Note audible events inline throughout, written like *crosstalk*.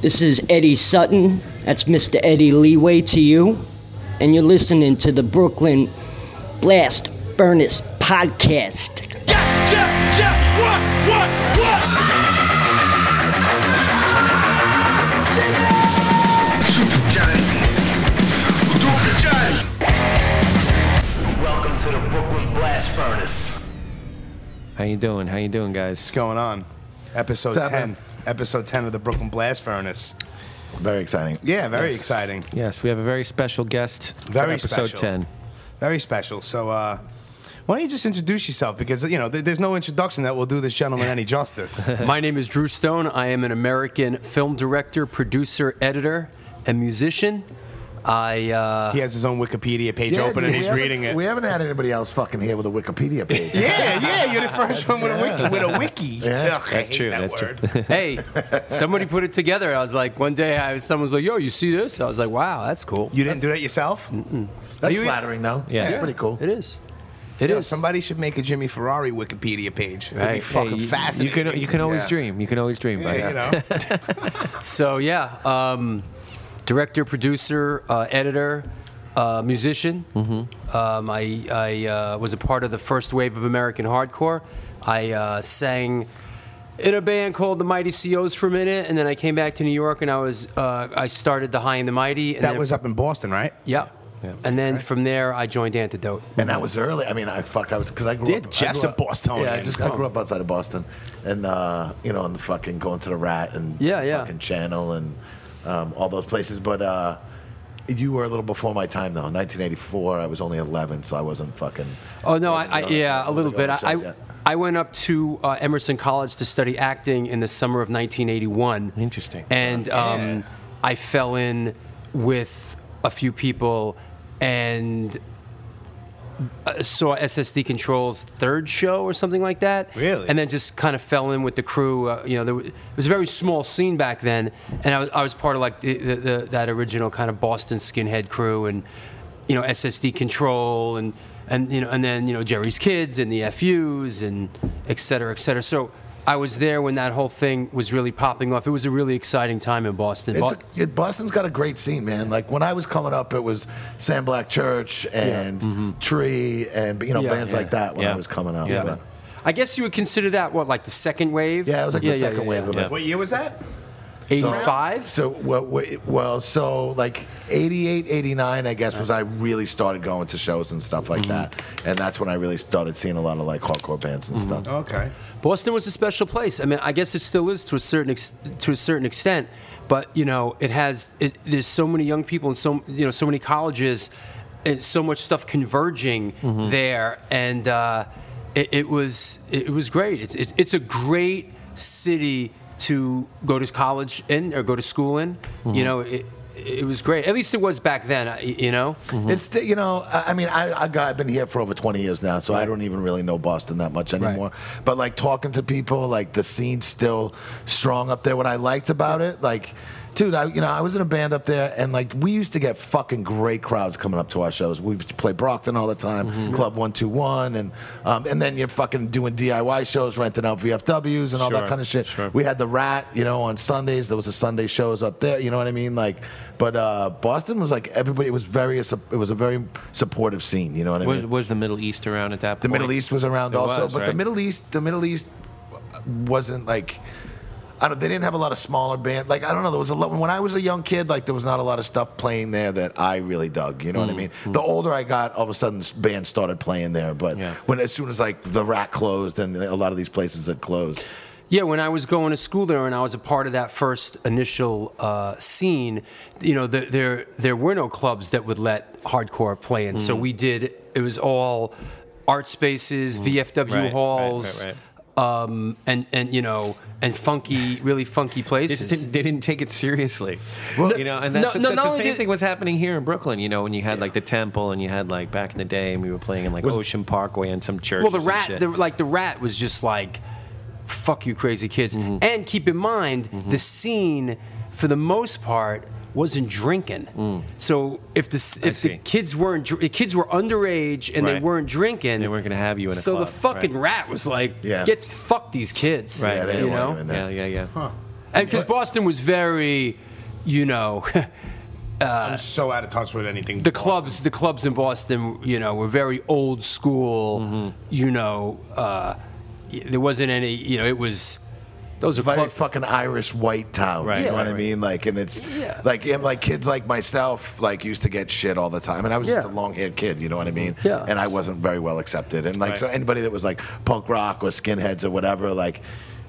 This is Eddie Sutton. That's Mr. Eddie Leeway to you. And you're listening to the Brooklyn Blast Furnace Podcast. Yeah, yeah, yeah, what, what, what? Welcome to the Brooklyn Blast Furnace. How you doing? How you doing, guys? What's going on? Episode What's 10. Happening? Episode 10 of the Brooklyn Blast Furnace. Very exciting. Yeah, very exciting. Yes, we have a very special guest Very for episode special. 10. Very special. So, uh, why don't you just introduce yourself? Because, you know, there's no introduction that will do this gentleman any justice. *laughs* My name is Drew Stone. I am an American film director, producer, editor, and musician. I uh, he has his own Wikipedia page Yeah, open dude, and he's reading it. We haven't had anybody else fucking here with a Wikipedia page. *laughs* yeah, yeah, you're the first one with a wiki. With a wiki. *laughs* Yeah. Ugh, That's true, that that's word. true. *laughs* hey, somebody put it together. I was like, one day, I, someone was like, "Yo, you see this?" I was like, "Wow, that's cool." You didn't do that yourself? That's you- flattering, though. Yeah. That's pretty cool. It is. It Yeah, is. somebody should make a Jimmy Ferrari Wikipedia page. It would be fucking Hey, you- you fascinating. can you can always Yeah. dream. You can always dream. Yeah, buddy. you know. So yeah, um, director, producer, uh, editor, uh, musician. Mm-hmm. Um, I, I uh, was a part of the first wave of American hardcore. I uh, sang in a band called the Mighty COs for a minute, and then I came back to New York and I was uh, I started the High and the Mighty. And That then was up in Boston, right? Yeah. And then from there, I joined Antidote. And that was early. I mean, I fuck. I was because I grew Yeah, up. I Jeff's grew a up- Bostonian. Yeah, I just I grew up outside of Boston, and uh, you know, and the fucking going to the Rat and Yeah, the yeah. fucking Channel and um, all those places. But uh, you were a little before my time, though. In 1984, I was only 11, so I wasn't fucking. Oh no, I, I going- yeah, a little bit. to I, I yet. I went up to uh, Emerson College to study acting in the summer of 1981. Interesting. And um, I fell in with a few people and uh, saw SSD Control's third show or something like that. Really? And then just kind of fell in with the crew. Uh, you know, there was, it was a very small scene back then, and I was, I was part of like the, the, the, that original kind of Boston skinhead crew, and you know SSD Control, and and you know, and then you know Jerry's Kids and the FUs, and et cetera, et cetera. So. I was there when that whole thing was really popping off. It was a really exciting time in Boston. It's Bo- a, it, Boston's got a great scene, man. Like when I was coming up, it was Sam Black Church and Tree and you know Mm-hmm. Yeah. bands like that when Yeah. I was coming up. Yeah. But, I guess you would consider that what, like the second wave? yeah, it was like the second wave of it. What year was that? 85? So well, wait, well, so like 88, 89, I guess was I really started going to shows and stuff like mm-hmm. that, and that's when I really started seeing a lot of like hardcore bands and mm-hmm. stuff. Okay. Boston was a special place. I mean, I guess it still is to a certain ex- to a certain extent, but you know, it has it, there's so many young people and so you know so many colleges and so much stuff converging mm-hmm. there, and uh, it, it was it, was great. It's, it's it's a great city to go to college in or go to school in. You know, it, it was great. At least it was back then. You know. Mm-hmm. It's still, you know, I mean, I, I got, I've been here for over 20 years now, so I don't even really know Boston that much anymore. But like talking to people, like the scene's still strong up there. What I liked about it, like, dude, I you know, I was in a band up there, and like we used to get fucking great crowds coming up to our shows. We play Brockton all the time, Club One Two One, and um, and then you're fucking doing DIY shows, renting out VFWs and all that kind of shit. sure. We had the Rat, you know, on Sundays. There was a Sunday shows up there. You know what I mean? Like, but uh, Boston was like everybody. It was very. It was a very supportive scene. You know what I Was, mean? was the Middle East around at that point? the Middle East was around It also, was, but the? Middle East, the Middle East wasn't like. I don't. They didn't have a lot of smaller bands. Like I don't know. There was a lot when I was a young kid. Like there was not a lot of stuff playing there that I really dug. You know Mm, what I mean? The older I got, all of a sudden bands started playing there. But Yeah. when as soon as like the Rat closed and a lot of these places had closed. Yeah, when I was going to school there and I was a part of that first initial uh, scene, you know, the, there there were no clubs that would let hardcore play in. So we did. It was all art spaces, VFW Right, right, halls, right, Um, and and you know, and funky, really funky They, places. just didn't, they didn't take it seriously. well, you know, and that's, no, no, that's not the same did- thing was happening here in Brooklyn. You know, when you had like the Temple, and you had like back in the day, and we were playing in like Ocean Parkway and some church. Well, the rat, the, like the rat, was just like, "Fuck you, crazy kids." Mm-hmm. And keep in mind, the scene, for the most part, wasn't drinking. So if the if the Mm. kids weren't the kids were underage and they weren't drinking, They weren't gonna have you in a So the fucking right. rat was like, Yeah. "Get fuck these kids," Right, Yeah, they you didn't know. want him in there. yeah, yeah, yeah. and because Boston was very, you know, *laughs* I'm so out of touch with anything. the Boston. clubs, the clubs in Boston, you know, were very old school. Mm-hmm. You know, uh, there wasn't any. You know, it was those are very club, fucking Irish white town. Right, you know right, what I right. mean? Like, and it's Yeah. like, and like kids like myself, like used to get shit all the time, and I was just Yeah. a long-haired kid. You know what I mean? Mm-hmm. Yeah. And I wasn't very well accepted, and like Right. so anybody that was like punk rock or skinheads or whatever, like,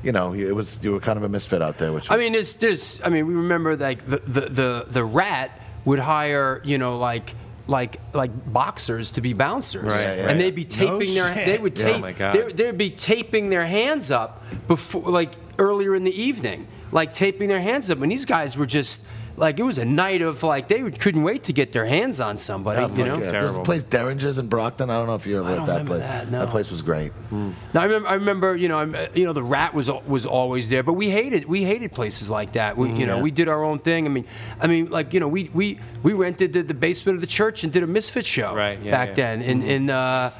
you know, it was you were kind of a misfit out there. Which I was- mean, there's, there's, I mean, we remember like the, the, the, the rat would hire, you know, like, like, like boxers to be bouncers, Right, and right. they'd be taping their, shit. they would Yeah. tape, Oh my God. they- they'd be taping their hands up before, like earlier in the evening, like taping their hands up, and these guys were just like, it was a night of like they couldn't wait to get their hands on somebody, you know. yeah. There's a place Derringers in Brockton. I don't know if you ever I at that place. that, no. place was great. Now, I remember, I remember, you know, I'm- you know, the rat was was always there, but we hated we hated places like that. We, you know, Yeah. we did our own thing. I mean, I mean, like you know, we we we rented the, the basement of the church and did a Misfit show Right, yeah, back yeah. then in in uh,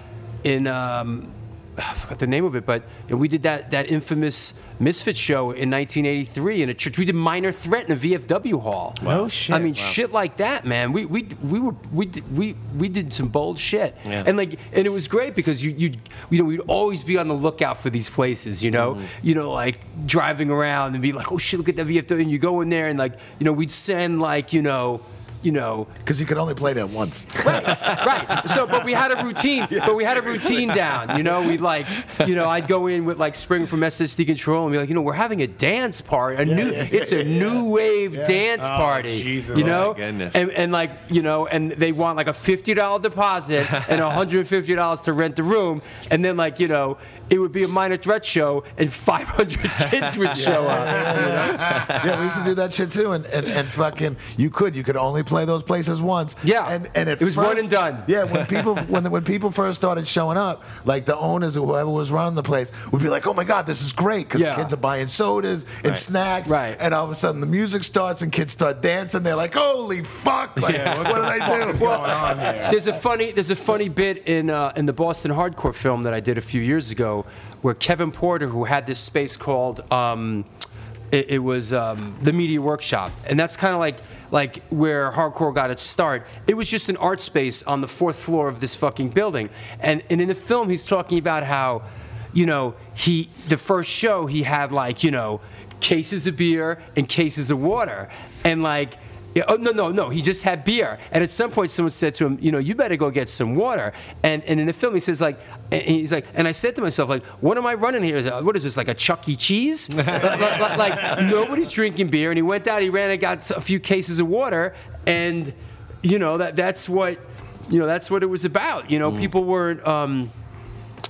in. Um, I forgot the name of it, but you know, we did that, that infamous Misfit show in 1983 in a church. We did Minor Threat in a VFW hall. No shit. I mean, shit like that, man. We we we were we did, we we did some bold shit, Yeah. and like and it was great because you you you know we'd always be on the lookout for these places, you know, mm-hmm. you know like driving around and be like, oh shit, look at that VFW, and you go in there and like you know we'd send like you know you know Because you could only play there once. right. Right. So, but we had a routine. *laughs* but we had a routine down. You know, we like, you know, I'd go in with like Spring from SSD Control and be like, you know, we're having a dance party. A new, it's a new wave dance Oh, party. Jesus. You Oh, know, my goodness. and and like you know, and they want like a fifty dollar deposit and hundred and fifty dollars to rent the room, and then like you know. It would be a minor threat show, and 500 *laughs* kids would show up. *laughs* yeah, we used to do that shit too, and, and, and fucking, you could, you could only play those places once. Yeah. and and It was one first- and done. Yeah, when people *laughs* when when people first started showing up, like the owners or whoever was running the place would be like, "Oh my god, this is great!" Because Yeah. kids are buying sodas and snacks, Right. And all of a sudden, the music starts and kids start dancing. They're like, "Holy fuck! Like, what did I do?" What's going on here? There's a funny there's a funny bit in uh, in the Boston hardcore film that I did a few years ago, where Kevin Porter, who had this space called. Um, it, it was um, the media workshop, and that's kind of like like where hardcore got its start. It was just an art space on the fourth floor of this fucking building, and and in the film he's talking about how, you know, he the first show he had like you know, cases of beer and cases of water, and like. Yeah, oh no no no! He just had beer, and at some point someone said to him, "You know, you better go get some water." And and in the film he says like, and he's like, and I said to myself like, "What am I running here? Is it- What is this like a Chuck E. Cheese?" *laughs* like, like- like, nobody's drinking beer, and he went out, he ran and got a few cases of water, and you know that that's what you know that's what it was about. You know, people weren't um,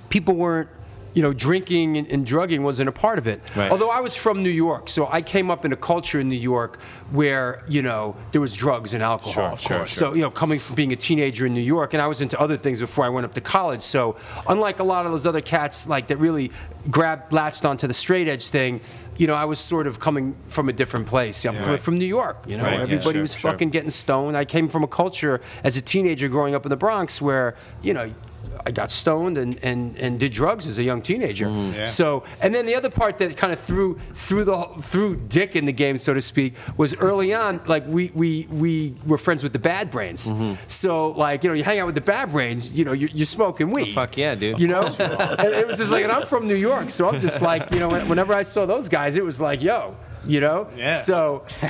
people weren't you know drinking and, and drugging wasn't a part of it. Right. although i was from new york so i came up in a culture in new york where you know there was drugs and alcohol Sure, of sure, course. sure. so you know coming from being a teenager in new york and i was into other things before i went up to college. So unlike a lot of those other cats like that really grabbed latched onto the straight edge thing you know i was sort of coming from a different place. I'm coming Right. from new york you know? Right, yeah, everybody sure, was fucking getting stoned. I came from a culture as a teenager growing up in the bronx where you know I got stoned and, and, and did drugs as a young teenager. Mm-hmm. Yeah. So, and then the other part that kind of threw threw the threw Dick in the game, so to speak, was early on. *laughs* Like we we we were friends with the Bad Brains. Mm-hmm. So like you know you hang out with the Bad Brains, you know you're, you're smoking weed. fuck yeah, dude. You know, *laughs* and it was just like, and I'm from New York, so I'm just like you know whenever I saw those guys, it was like yo. You know, Yeah. So *laughs*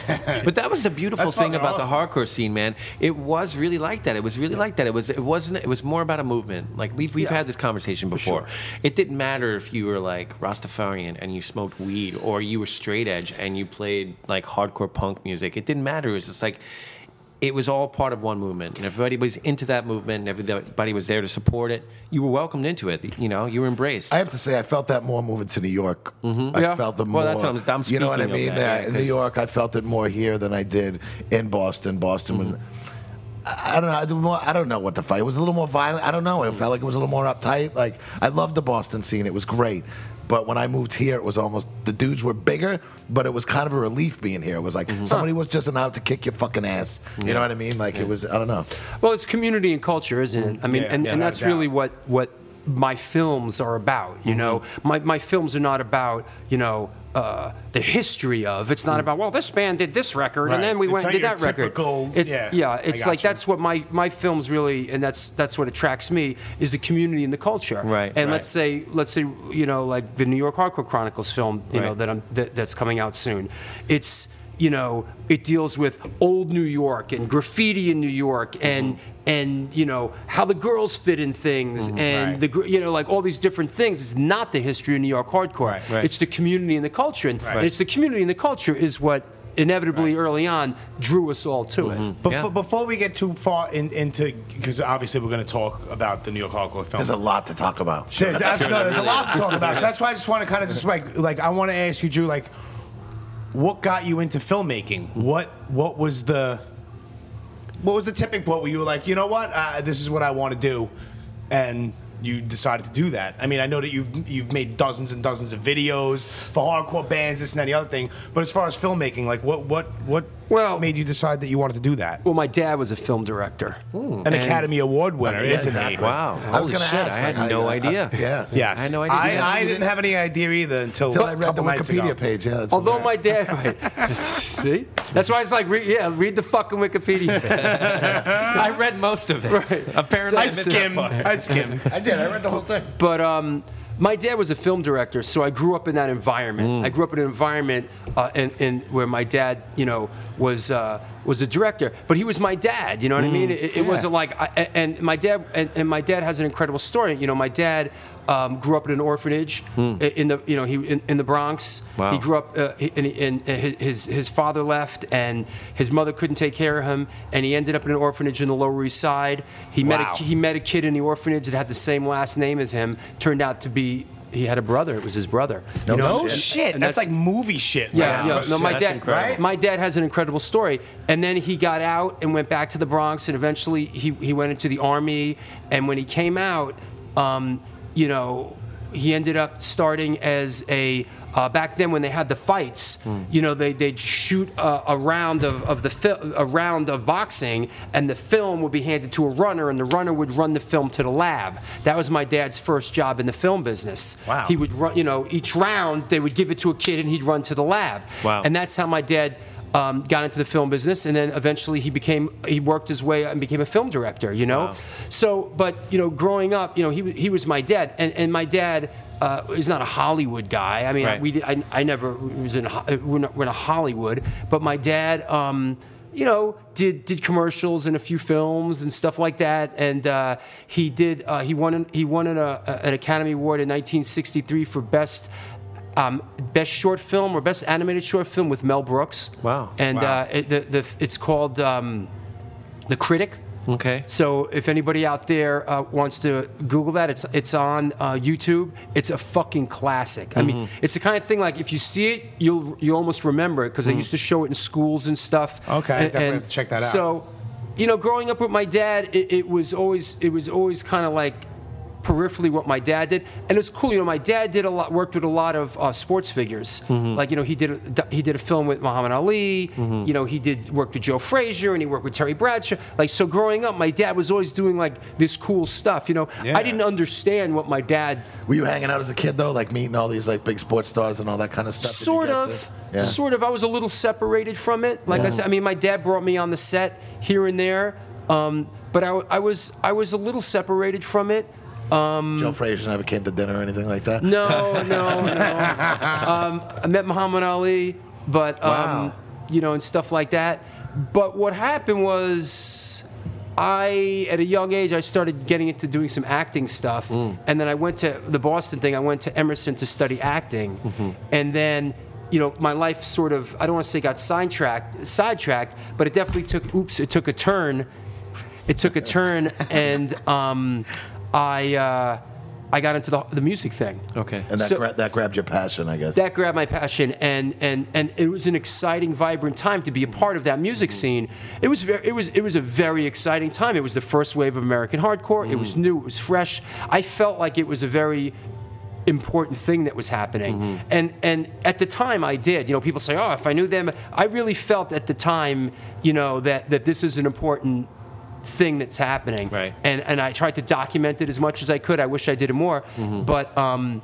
But that was the beautiful That's thing fucking about awesome. the hardcore scene, man. It was really like that. It was really like that. It was. It wasn't. It was more about a movement. Like we've we've Yeah. had this conversation before. It didn't matter if you were like Rastafarian and you smoked weed, or you were straight edge and you played like hardcore punk music. It didn't matter. It was just like. It was all part of one movement, and if everybody was into that movement, and everybody was there to support it. You were welcomed into it. You know, you were embraced. I have to say, I felt that more moving to New York. Mm-hmm. I Yeah. felt the Well, more. that's what I'm- I'm you know what I mean? that, yeah, in New York, I felt it more here than I did in Boston. Boston, when mm-hmm. I, I don't know, I, do more, I don't know what the fight. It was a little more violent. I don't know. It felt like it was a little more uptight. Like I loved the Boston scene. It was great. But when I moved here, it was almost the dudes were bigger, but it was kind of a relief being here. It was like Mm-hmm. somebody was just out to kick your fucking ass. You know what I mean? Like it was. I don't know. Well, it's community and culture, isn't it? I mean, Yeah, and, yeah, and no that's doubt. really what what my films are about. You know, mm-hmm. my my films are not about you know uh, the history of. It's not mm. about well, this band did this record, and then we It's went and did that record. typical- It's- yeah, yeah, I like you. that's what my my films really, and that's that's what attracts me is the community and the culture. Right, And right. let's say let's say you know like the New York Hardcore Chronicles film, you know that I'm that, that's coming out soon. It's you know it deals with old New York and graffiti in New York and mm-hmm. And you know how the girls fit in things mm-hmm. and Right. the you know like all these different things. It's not the history of New York hardcore. Right. Right. It's the community and the culture, and, Right. and it's the community and the culture is what inevitably early on drew us all to it. Mm-hmm. Before, Yeah. before we get too far in, into, because obviously we're going to talk about the New York Hardcore film. There's a lot to talk about. There's, that's- no, there's a lot to talk about. So that's why I just want to kind of just like, like I want to ask you, Drew, like, what got you into filmmaking? What what was the what was the tipping point where you were like, you know what, uh, this is what I want to do, and you decided to do that? I mean, I know that you've you've made dozens and dozens of videos for hardcore bands, this and that, and the other thing. But as far as filmmaking, like, what what what Well- made you decide that you wanted to do that? Well, my dad was a film director. Hmm. An And- Academy Award winner, Yeah, isn't exactly. he? Wow. I was gonna shit, ask, I had like, no I- I- idea. yeah. Yes, I had no idea. I, You I didn't- didn't have any idea either until Until I a read the couple ago. Wikipedia page. Yeah, that's Although what- my dad, *laughs* see, that's why it's like, re, yeah, read the fucking Wikipedia. *laughs* *laughs* I read most of it. Right. Apparently, I I missed that skimmed. I skimmed. I did. I read the whole thing. But um, my dad was a film director, so I grew up in that environment. I grew up in an environment uh, in, in where my dad, you know, was uh, was a director, but he was my dad. You know what I mean? It, it wasn't like, I, and my dad, and, and my dad has an incredible story. You know, my dad um, grew up in an orphanage in the, you know, he in, in the Bronx. Wow. He grew up, uh, and, he- and his his father left, and his mother couldn't take care of him, and he ended up in an orphanage in the Lower East Side. He met a, he met a kid in the orphanage that had the same last name as him. Turned out to be he had a brother. It was his brother. No You know, No shit. and that's, like movie shit. yeah, Wow. yeah. No, my dad. incredible. My dad has an incredible story, and then he got out and went back to the Bronx, and eventually he he went into the army. And when he came out, um, you know, he ended up starting as a. Uh, back then, when they had the fights, you know, they they'd shoot a, a round of, of the fil- a round of boxing, and the film would be handed to a runner, and the runner would run the film to the lab. That was my dad's first job in the film business. Wow. He would run, you know, each round they would give it to a kid, and he'd run to the lab. Wow. And that's how my dad um, got into the film business, and then eventually he became he worked his way and became a film director. You know, Wow. so but you know, growing up, you know, he he was my dad, and and my dad. Uh, is not a Hollywood guy. I mean, Right. we I, I never was in we're not, we're not Hollywood, but my dad, um, you know, did did commercials and a few films and stuff like that. And uh, he did uh, he won an, he won an, uh, an Academy Award in 1963 for best um, best short film or best animated short film with Mel Brooks. Wow. And Wow. Uh, it, the, the, it's called um, The Critic. Okay. So if anybody out there uh, wants to Google that, it's it's on uh, YouTube. It's a fucking classic. I mean, Mm-hmm. it's the kind of thing like if you see it, you'll you almost remember it because they used to show it in schools and stuff. Okay, definitely have to check that out. So, you know, growing up with my dad, it, it was always it was always kind of like peripherally what my dad did, and it was cool. You know, my dad did a lot, worked with a lot of uh, sports figures. Mm-hmm. Like you know, he did a, he did a film with Muhammad Ali. Mm-hmm. You know, he did work with Joe Frazier, and he worked with Terry Bradshaw. Like so, growing up, my dad was always doing like this cool stuff. You know, Yeah. I didn't understand what my dad Were you hanging out as a kid though, like meeting all these like big sports stars and all that kind of stuff? Sort of Yeah. sort of i was a little separated from it like i said i mean my dad brought me on the set here and there um, but I, I was i was a little separated from it Joe Frazier never came to dinner or anything like that. no no *laughs* no um, i met muhammad ali but um, Wow. you know and stuff like that but what happened was I, at a young age, I started getting into doing some acting stuff, and then I went to the Boston thing. I went to Emerson to study acting, and then, you know, my life sort of I don't want to say got sidetracked, sidetracked, but it definitely took oops, it took a turn. It took a turn, *laughs* and um, I uh, I got into the, the music thing. Okay. And that, So- gra- that grabbed your passion, I guess. That grabbed my passion, and and and it was an exciting, vibrant time to be a part of that music mm-hmm. scene. It was very, it was it was a very exciting time. It was the first wave of American hardcore. It was mm. new. It was fresh. I felt like it was a very important thing that was happening. Mm-hmm. And and at the time I did. You know, people say, "Oh, if I knew them." I really felt at the time, you know, that that this is an important thing that's happening. Right. And and I tried to document it as much as I could. I wish I did it more. But um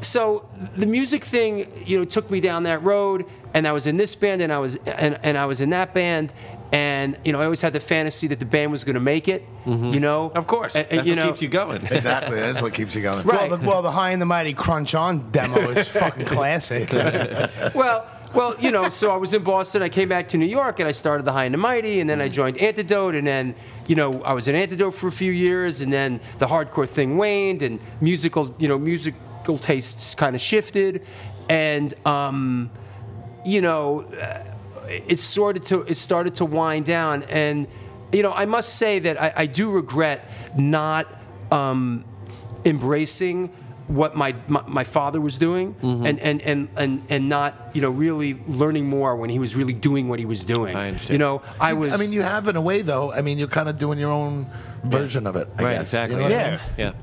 so the music thing, you know, took me down that road, and I was in this band, and I was and, and I was in that band, and you know, I always had the fantasy that the band was going to make it. You know, Of course, And- and, that's you what know, keeps you going. *laughs* Exactly. That's what keeps you going. Right. Well, the, well, the High and the Mighty Crunch On demo is fucking *laughs* classic. well, well, you know, so I was in Boston. I came back to New York, and I started the High and the Mighty, and then I joined Antidote, and then, you know, I was in Antidote for a few years, and then the hardcore thing waned, and musical, you know, musical tastes kind of shifted, and, um, you know, uh, it started to it started to wind down, and, you know, I must say that I, I do regret not. Um, embracing what my, my, my father was doing Mm-hmm. and, and, and, and, and not you know really learning more when he was really doing what he was doing I understand. you know i was I mean, you have in a way though. I mean, you're kind of doing your own version of it. I right, guess. exactly. You know what I Yeah. mean?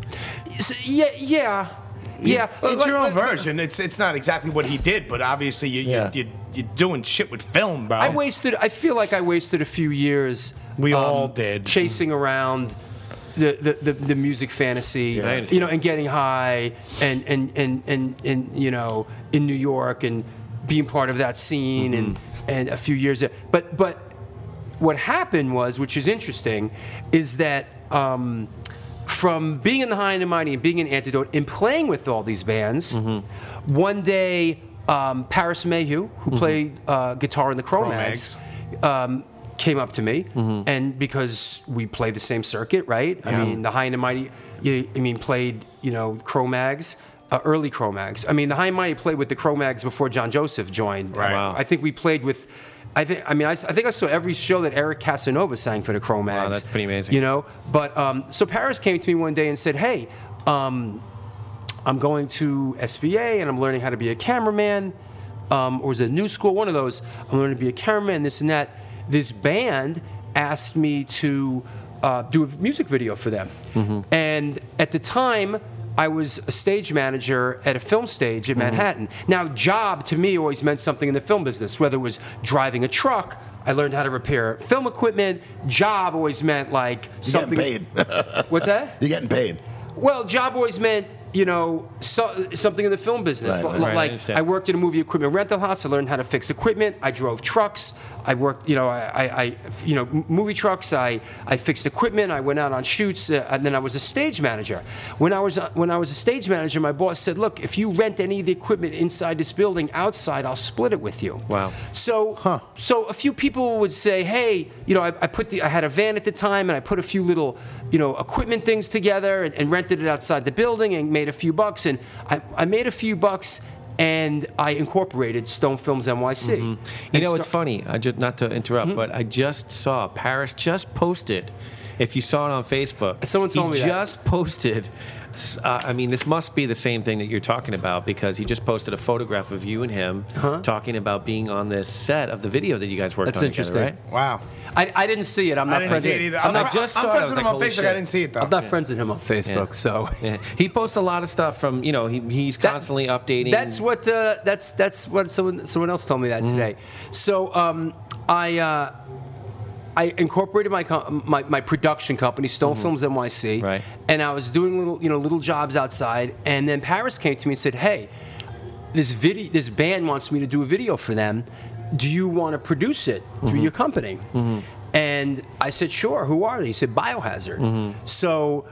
yeah. S- yeah yeah yeah It's Like- your own like- version. It's it's not exactly what he did, but obviously you, Yeah. you, you you're doing shit with film, bro. I wasted. I feel like I wasted a few years. We um, all did. chasing around the the, the, the music fantasy, understand. you know, and getting high, and and, and and and you know, in New York, and being part of that scene, and and a few years. there. But but what happened was, which is interesting, is that. Um, from being in the High and the Mighty and being in Antidote and playing with all these bands, one day um, Paris Mayhew, who played uh, guitar in the Cro-Mags, um, came up to me, and because we play the same circuit, right? I mean, the High and the Mighty, you, I mean, played you know Cro-Mags. Uh, early Cro-Mags. I mean, the High and Mighty played with the Cro-Mags before John Joseph joined. Right. Wow. I think we played with. I think. I mean, I, I think I saw every show that Eric Casanova sang for the Cro-Mags. Wow, that's pretty amazing. You know, but um, so Paris came to me one day and said, "Hey, um, I'm going to SVA and I'm learning how to be a cameraman, um, or was it a new school? One of those. I'm learning to be a cameraman, this and that. This band asked me to uh, do a music video for them, and at the time." I was a stage manager at a film stage in Manhattan. Now, job to me always meant something in the film business, whether it was driving a truck. I learned how to repair film equipment. Job always meant like something. You're getting paid. What's that? *laughs* You're getting paid. Well, job always meant you know so, something in the film business. Right, L- right. Right, I like. I worked in a movie equipment rental house. I learned how to fix equipment. I drove trucks. I worked, you know, I, I, I you know, movie trucks. I, I fixed equipment. I went out on shoots, uh, and then I was a stage manager. When I was uh, when I was a stage manager, my boss said, "Look, if you rent any of the equipment inside this building, outside, I'll split it with you." Wow. So, so a few people would say, "Hey, you know, I, I put the, I had a van at the time, and I put a few little, you know, equipment things together, and, and rented it outside the building, and made a few bucks, and I, I made a few bucks, and I incorporated Stone Films NYC. You And know, it's funny. I just not to interrupt, Mm-hmm. but I just saw Paris just posted. If you saw it on Facebook, Someone told he me that. just posted. Uh, I mean, this must be the same thing that you're talking about because he just posted a photograph of you and him talking about being on this set of the video that you guys worked. That's on together, interesting. right? wow. I, I didn't see it. I'm I not didn't friends. see it either. I'm I'm, not, just I'm saw it. Friends with him on Facebook. shit. I didn't see it though. I'm not friends with him on Facebook. Yeah. So Yeah. He posts a lot of stuff from you know he, he's That- constantly updating. That's what uh, that's that's what someone someone else told me that today. So um, I uh, I incorporated my, co- my my production company Stone mm-hmm. Films NYC, Right. and I was doing little you know little jobs outside, and then Paris came to me and said, "Hey, this video this band wants me to do a video for them. Do you want to produce it through mm-hmm. your company?" Mm-hmm. And I said, "Sure. Who are they?" He said, "Biohazard." So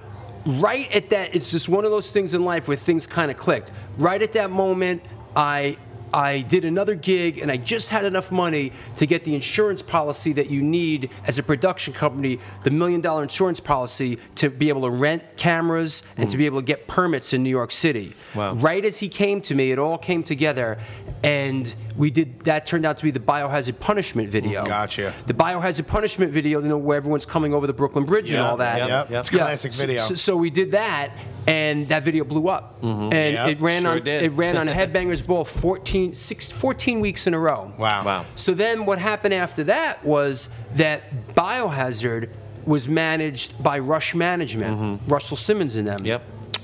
right at that it's just one of those things in life where things kind of clicked right at that moment i i did another gig and i just had enough money to get the insurance policy that you need as a production company the million dollar insurance policy to be able to rent cameras and to be able to get permits in new york city Wow. right as he came to me it all came together and we did that turned out to be the biohazard punishment video Gotcha. the biohazard punishment video you know where everyone's coming over the brooklyn bridge and Yep, all that Yep. Yep. It's a classic so- video. So, so we did that, and that video blew up, and Yep, it ran sure on did. it ran on *laughs* Headbangers Ball 14, six, 14 weeks in a row. wow. wow. So then what happened after that was that Biohazard was managed by Rush Management, Russell Simmons and them. Mm-hmm. Yep.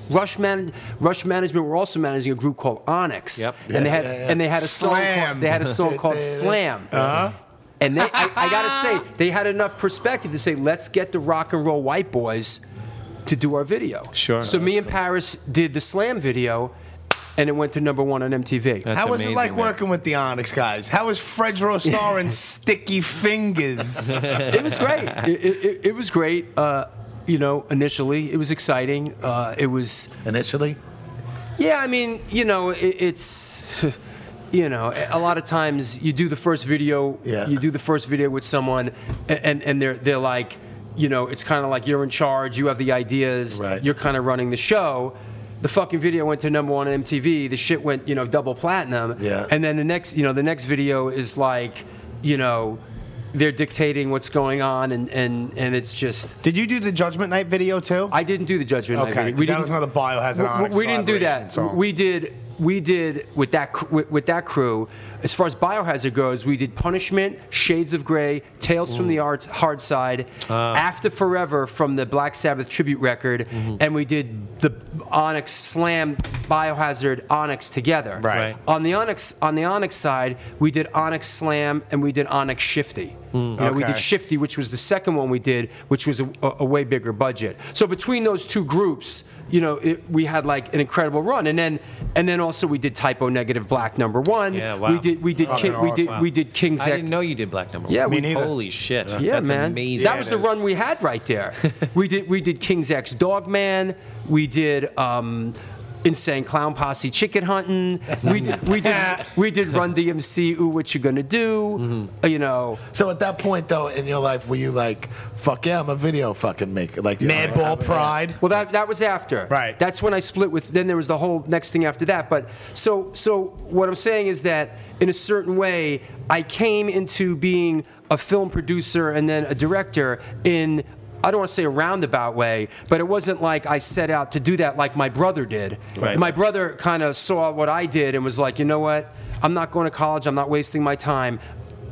Rush Man, Rush Management were also managing a group called Onyx. Yep. And they had Yeah, yeah, yeah. and they had a song Slam. called, they had a song *laughs* called Slam. Uh-huh. And they, I, I gotta say, they had enough perspective to say, let's get the rock and roll white boys to do our video. Sure. So me and Paris did the Slam video, and it went to number one on MTV. That's How was amazing, it like man. working with the Onyx guys? How was Fredro Starr and *laughs* Sticky Fingaz? it was great. It, it, it was great. Uh, you know, initially it was exciting. Uh, it was, Initially, yeah. I mean, you know, it, it's, you know, a lot of times you do the first video. Yeah. You do the first video with someone, and and they're they're like, you know, it's kind of like you're in charge. You have the ideas. Right. You're kind of running the show. The fucking video went to number one on MTV. The shit went, you know, double platinum. Yeah. And then the next, you know, the next video is like, you know, they're dictating what's going on, and and and it's just. Did you do the Judgment Night video too? I didn't do the Judgment Night Okay, video. 'cause that didn't- was another Biohazard we- Onyx We didn't do collaboration that. song. We did. We did with that cr- with, with that crew. As far as Biohazard goes, we did Punishment, Shades of Grey, Tales from the Arts, Hard Side, ah. After Forever from the Black Sabbath tribute record, mm-hmm. and we did the Onyx Slam, Biohazard, Onyx together. Right. Right. On the Onyx on the Onyx side, we did Onyx Slam and we did Onyx Shifty. You know, we Okay. did Shifty, which was the second one we did, which was a, a, a way bigger budget. So between those two groups, you know, it, we had like an incredible run, and then and then also we did Type O Negative Black number one. Yeah, wow. We did we did Fucking King, we did awesome. we did King's I X. didn't know you did Black Number Yeah, One. Me neither. Holy shit. Yeah, That's man. amazing. That Yeah, was it the is. run we had right there. *laughs* we did we did King's X Dogman. We did um, Insane Clown Posse Chicken Hunting. We did we did *laughs* we did Run DMC. Ooh, what you gonna do? Mm-hmm. Uh, You know. so at that point though in your life, were you like, "Fuck yeah, I'm a video fucking maker"? Like you know, Madball having that- Pride. Well, that that was after. Right. That's when I split with. Then there was the whole next thing after that. But so so what I'm saying is that in a certain way, I came into being a film producer and then a director in. I don't want to say a roundabout way, but it wasn't like I set out to do that like my brother did. Right. My brother kind of saw what I did and was like, you know what? I'm not going to college. I'm not wasting my time.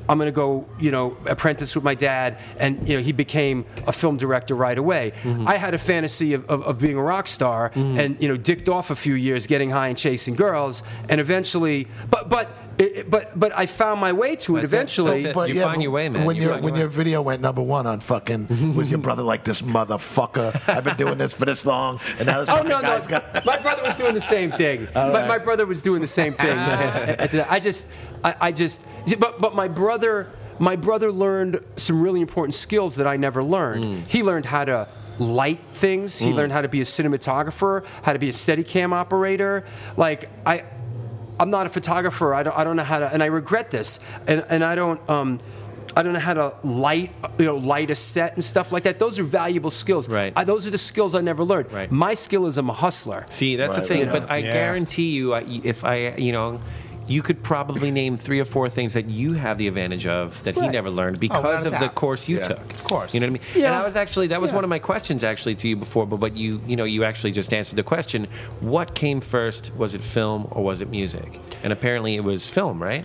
I'm going to go, you know, apprentice with my dad. And, you know, he became a film director right away. Mm-hmm. I had a fantasy of, of, of being a rock star mm-hmm. and, you know, dicked off a few years getting high and chasing girls. And eventually, but, but, it, but, but I found my way to it That's eventually. That's it. You find your way, man. When, You your when your your video went number one on fucking, was your brother like this motherfucker? I've been doing this for this long, and now this Oh fucking no, no! got. *laughs* My brother was doing the same thing. *laughs* My, my brother was doing the same thing. *laughs* I just, I, I just, but but my brother, my brother learned some really important skills that I never learned. Mm. He learned how to light things. He mm. learned how to be a cinematographer, how to be a Steadicam operator. Like I, I'm not a photographer. I don't, I don't know how to, and I regret this. And and I don't. Um, I don't know how to light, you know, light a set and stuff like that. Those are valuable skills. Right. I, those are the skills I never learned. Right. My skill is I'm a hustler. See, that's the thing. right. But I Yeah. guarantee you, if I, you know, you could probably name three or four things that you have the advantage of that he Right. never learned because without a of the doubt. course you Yeah. took. Of course. You know what I mean? Yeah. And I was actually that was Yeah. one of my questions actually to you before, but but you you know you actually just answered the question. What came first? Was it film or was it music? And apparently it was film, right?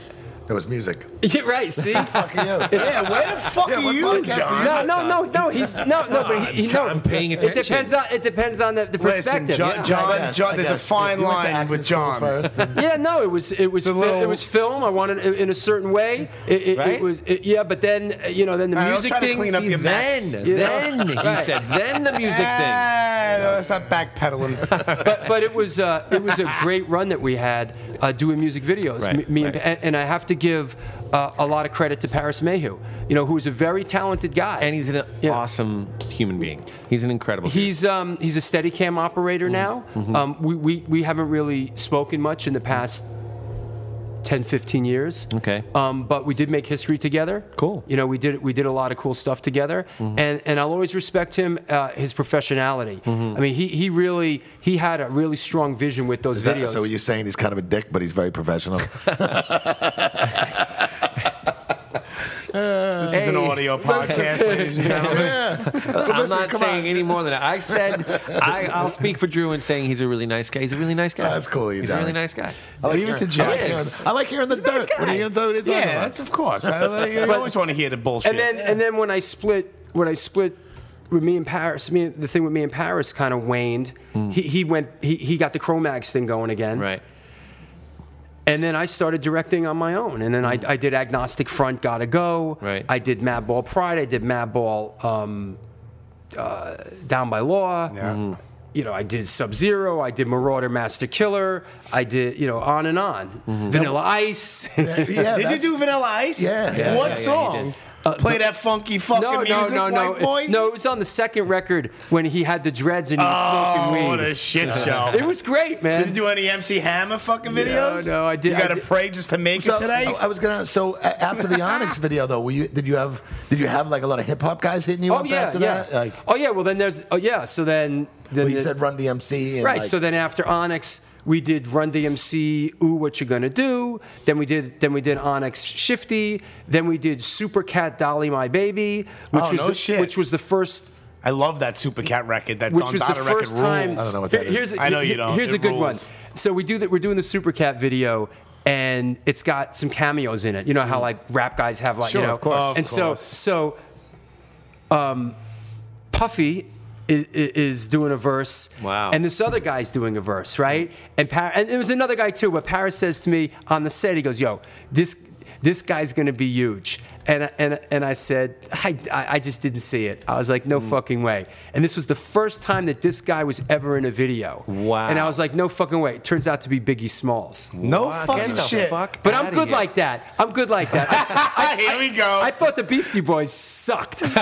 It was music. *laughs* You're right. See. Fuck you. *laughs* Yeah, where the fuck Yeah, are you, John? No, no, no, no. He's no, no, but he, he, no. I'm paying attention. It depends on it depends on the, the Listen. John, yeah. John, guess, John there's a fine You line with John. And- Yeah, no, it was it was fi- little- it was film. I wanted it in a certain way. It, it, Right? it was it, yeah, but then you know then the All right, let's music try to thing. clean up See, your mess. then, then he said, then the music thing. Ah. Ah, no, that's not backpedaling. *laughs* but, but it was uh, it was a great run that we had uh, doing music videos. Right, me, me and, right. and, and I have to give uh, a lot of credit to Paris Mayhew, you know, who is a very talented guy. And he's an Yeah. awesome human being. He's an incredible. dude. He's um, he's a Steadicam operator now. Um, we, we, we haven't really spoken much in the past 10, 15 years. Okay. Um, but we did make history together. Cool. You know, we did we did a lot of cool stuff together, and and I'll always respect him, uh, his professionality. I mean, he he really he had a really strong vision with those Is that- videos. so you're saying he's kind of a dick, but he's very professional? *laughs* *laughs* This is an audio podcast, ladies and gentlemen. I'm not come saying on. any more than that. I said I, I'll speak for Drew in saying he's a really nice guy. He's a really nice guy. Oh, that's cool you, He's a really Johnny. nice guy. I like Leave it hearing- to I like Jack. hearing, I like hearing the dirt. What are you going to tell me? Yeah, that's of course. *laughs* I, you always want to hear the bullshit. and then and then when I split when I split with me in Paris, me the thing with me in Paris kind of waned. Hmm. He, he went he, he got the Cro-Mags thing going again. Right. And then I started directing on my own. And then I, I did Agnostic Front, Gotta Go. Right. I did Madball Pride. I did Madball um, uh, Down by Law. Yeah. You you know, I did Sub Zero, I did Marauder Master Killer, I did, you know, on and on. Vanilla Ice. Yeah, *laughs* Did you do Vanilla Ice? Yeah. Yeah, what yeah, yeah, he song? Play that funky fucking no, no, music, no, no, white boy. no. It was on the second record when he had the dreads and he was Oh, smoking weed. what a shit show! It was great, man. Did you do any MC Hammer fucking videos? no, I did- You I got to pray just to make So, it today. I I was gonna. So after the Onyx *laughs* video, though, were you, did you have did you have like a lot of hip hop guys hitting you oh up yeah, after yeah. that? Like, oh yeah. Well, then there's. Oh yeah. So then. then well, you the- said Run DMC. And Right. like- so then after Onyx, we did Run DMC. Ooh, what you gonna do? Then we did. Then we did Onyx Shifty. Then we did Super Cat Dolly My Baby, which Oh, was no the, shit. which was the first. I love that Super Cat record. That Which Don was the Dada record first time. rules. I don't know what that Here- here's is. a- I know you don't. Here's It a good rules. one. So we do that. We're doing the Super Cat video. And it's got some cameos in it. You know how like rap guys have like Sure, you know. of course. Of and so course. so um, Puffy is, is doing a verse. Wow. And this other guy's doing a verse, right? And Par- and there was another guy too, but Paris says to me on the set, he goes, "Yo, this this guy's gonna be huge." And and and I said, I, I I just didn't see it. I was like, no Hmm. fucking way. And this was the first time that this guy was ever in a video. Wow. And I was like, no fucking way. It turns out to be Biggie Smalls. No Wow, fucking get the shit. fuck But I'm good here. like that. I'm good like that. *laughs* I, Here we go. I thought the Beastie Boys sucked. *laughs* oh, you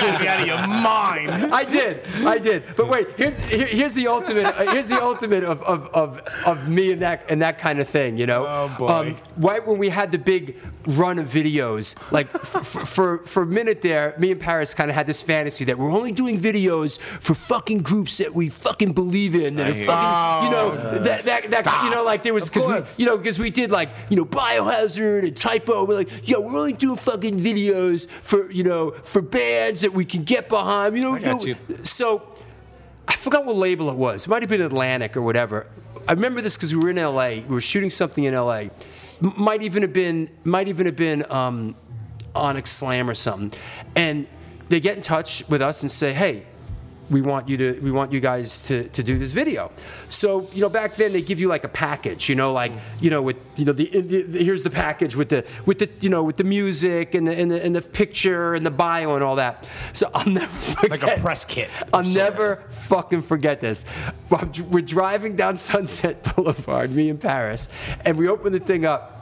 gotta be out of your mind. *laughs* I did, I did. But wait, here's here, here's the ultimate. Uh, here's the ultimate of, of, of, of me and that and that kind of thing. You know, Oh, boy. Um, right when we had the big run of videos, like f- f- for for a minute there, me and Paris kind of had this fantasy that we're only doing videos for fucking groups that we fucking believe in, and hear fucking, you know, that that, that you know, like there was because we, you know, because we did like you know Biohazard and Type O. We're like, yo, we're only doing fucking videos for you know for bands that we can get behind. You know, got you know- you. so I forgot what label it was. It might have been Atlantic or whatever. I remember this because we were in LA. We were shooting something in LA. Might even have been might even have been um, Onyx Slam or something. And they get in touch with us and say, hey. We want you to. We want you guys to, to do this video. So you know, back then they give you like a package. You know, like you know, with you know, the, the, the- here's the package with the with the you know with the music and the and the, and the picture and the bio and all that. So I'll never *laughs* forget. Like a press kit. I'll never fucking forget this. We're we're driving down Sunset *laughs* Boulevard, me and Paris, and we open the thing up.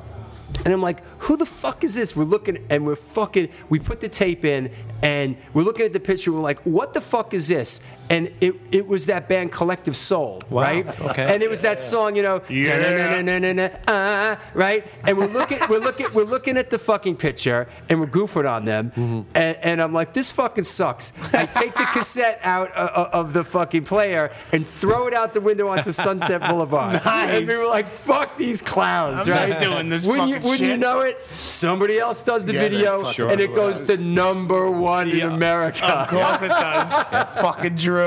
And I'm like, who the fuck is this? We're looking and we're fucking, we put the tape in and we're looking at the picture. We're like, what the fuck is this? And it, it was that band Collective Soul, right? okay. And it was that song, you know, Yeah. Uh," right? And we're looking, we're looking, we're looking at the fucking picture and we're goofing on them. Mm-hmm. And, and I'm like, this fucking sucks. I take the cassette out uh, of the fucking player and throw it out the window onto Sunset Boulevard. nice. And we were like, fuck these clowns, I'm right? not doing this Wouldn't you, wouldn't you know it? Somebody else does the Yeah, video and it goes to number one in America. Of course it does. Fucking Drew.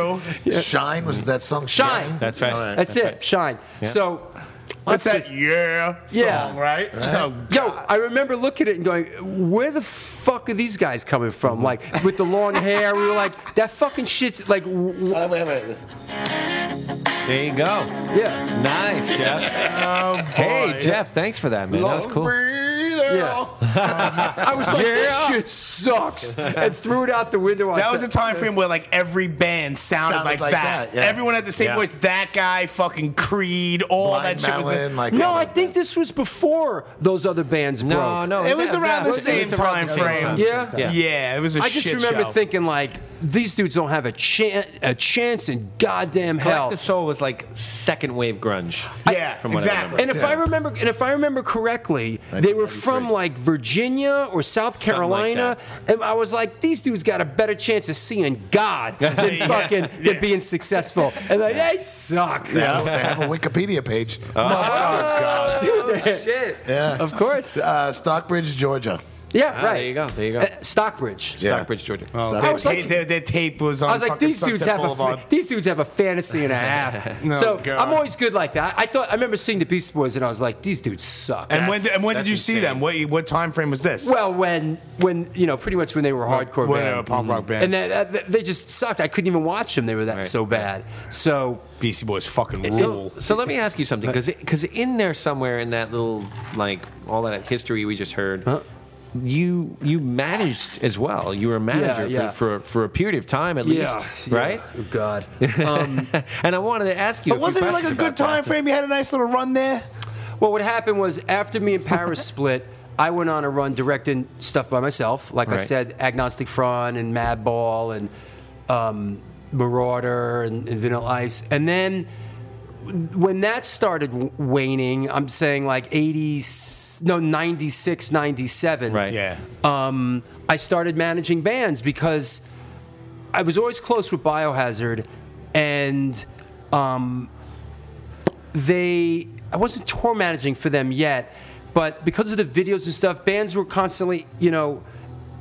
Shine was that song? Shine. That's right. That's, it, shine. So, What's that? just- Yeah. Yeah. Song, right? Oh, Yo, I remember looking at it and going, where the fuck are these guys coming from? Like, with the long hair, we were like, that fucking shit's like, w- w- Uh, wait, wait. There you go. yeah. Nice, Jeff. oh, boy. Hey, Jeff, thanks for that, man. That was cool. Yeah. *laughs* I was like, this shit sucks. And threw it out the window. That was a time frame where like every band sounded, Sounded like, like that. that, yeah. Everyone had the same Yeah. voice. That guy, fucking Creed, all Blind that shit. Was Melon, like No, all I those think this was before those other bands broke. No, no. It was yeah, around yeah, the it same was around time the same frame. time. Yeah? Yeah. yeah. it was a I just shit remember show. thinking like these dudes don't have a chance a chance in goddamn hell. Collective Soul was like second wave grunge. Yeah, from what I exactly. And if I remember, and if I remember correctly, they were from like Virginia or South Something like Carolina, and I was like, these dudes got a better chance of seeing God than *laughs* Yeah, fucking yeah. than being successful. And like, they suck. They have, they have a Wikipedia page. *laughs* Oh, Dude, they- Shit. Yeah. Of course. Uh, Stockbridge, Georgia. Yeah, Ah, right. There you go. There you go. Uh, Stockbridge. Yeah. Stockbridge, Georgia. Oh, I their, was like- tape, their, their tape was on I was like, fucking these dudes Sunset have a Boulevard. fa- these dudes have a fantasy and a *laughs* half. No, so God. I'm always good like that. I thought I remember seeing the Beastie Boys and I was like, these dudes suck. and when, and when did that's you see insane. them? What, what time frame was this? Well, when when you know, pretty much when they were hardcore when band. they were a punk rock band. and they, they, they just sucked. I couldn't even watch them. They were that Right. so bad. So Beastie Boys fucking So, rule. so let me ask you something, because in there somewhere in that little like all that history we just heard, you you managed as well. You were a manager yeah. For, for for a period of time at Yeah, least, yeah. right? Oh, God. *laughs* Um, and I wanted to ask you. But wasn't it like a good about that. time frame? You had a nice little run there. Well, what happened was after me and Paris *laughs* split, I went on a run directing stuff by myself. Like I said, Agnostic Front and Madball and um, Marauder and, and Vanilla Ice. And then when that started waning, I'm saying like 80, no, 96, 97. Right. Yeah. Um, I started managing bands because I was always close with Biohazard, and um, they I wasn't tour managing for them yet, but because of the videos and stuff, bands were constantly, you know,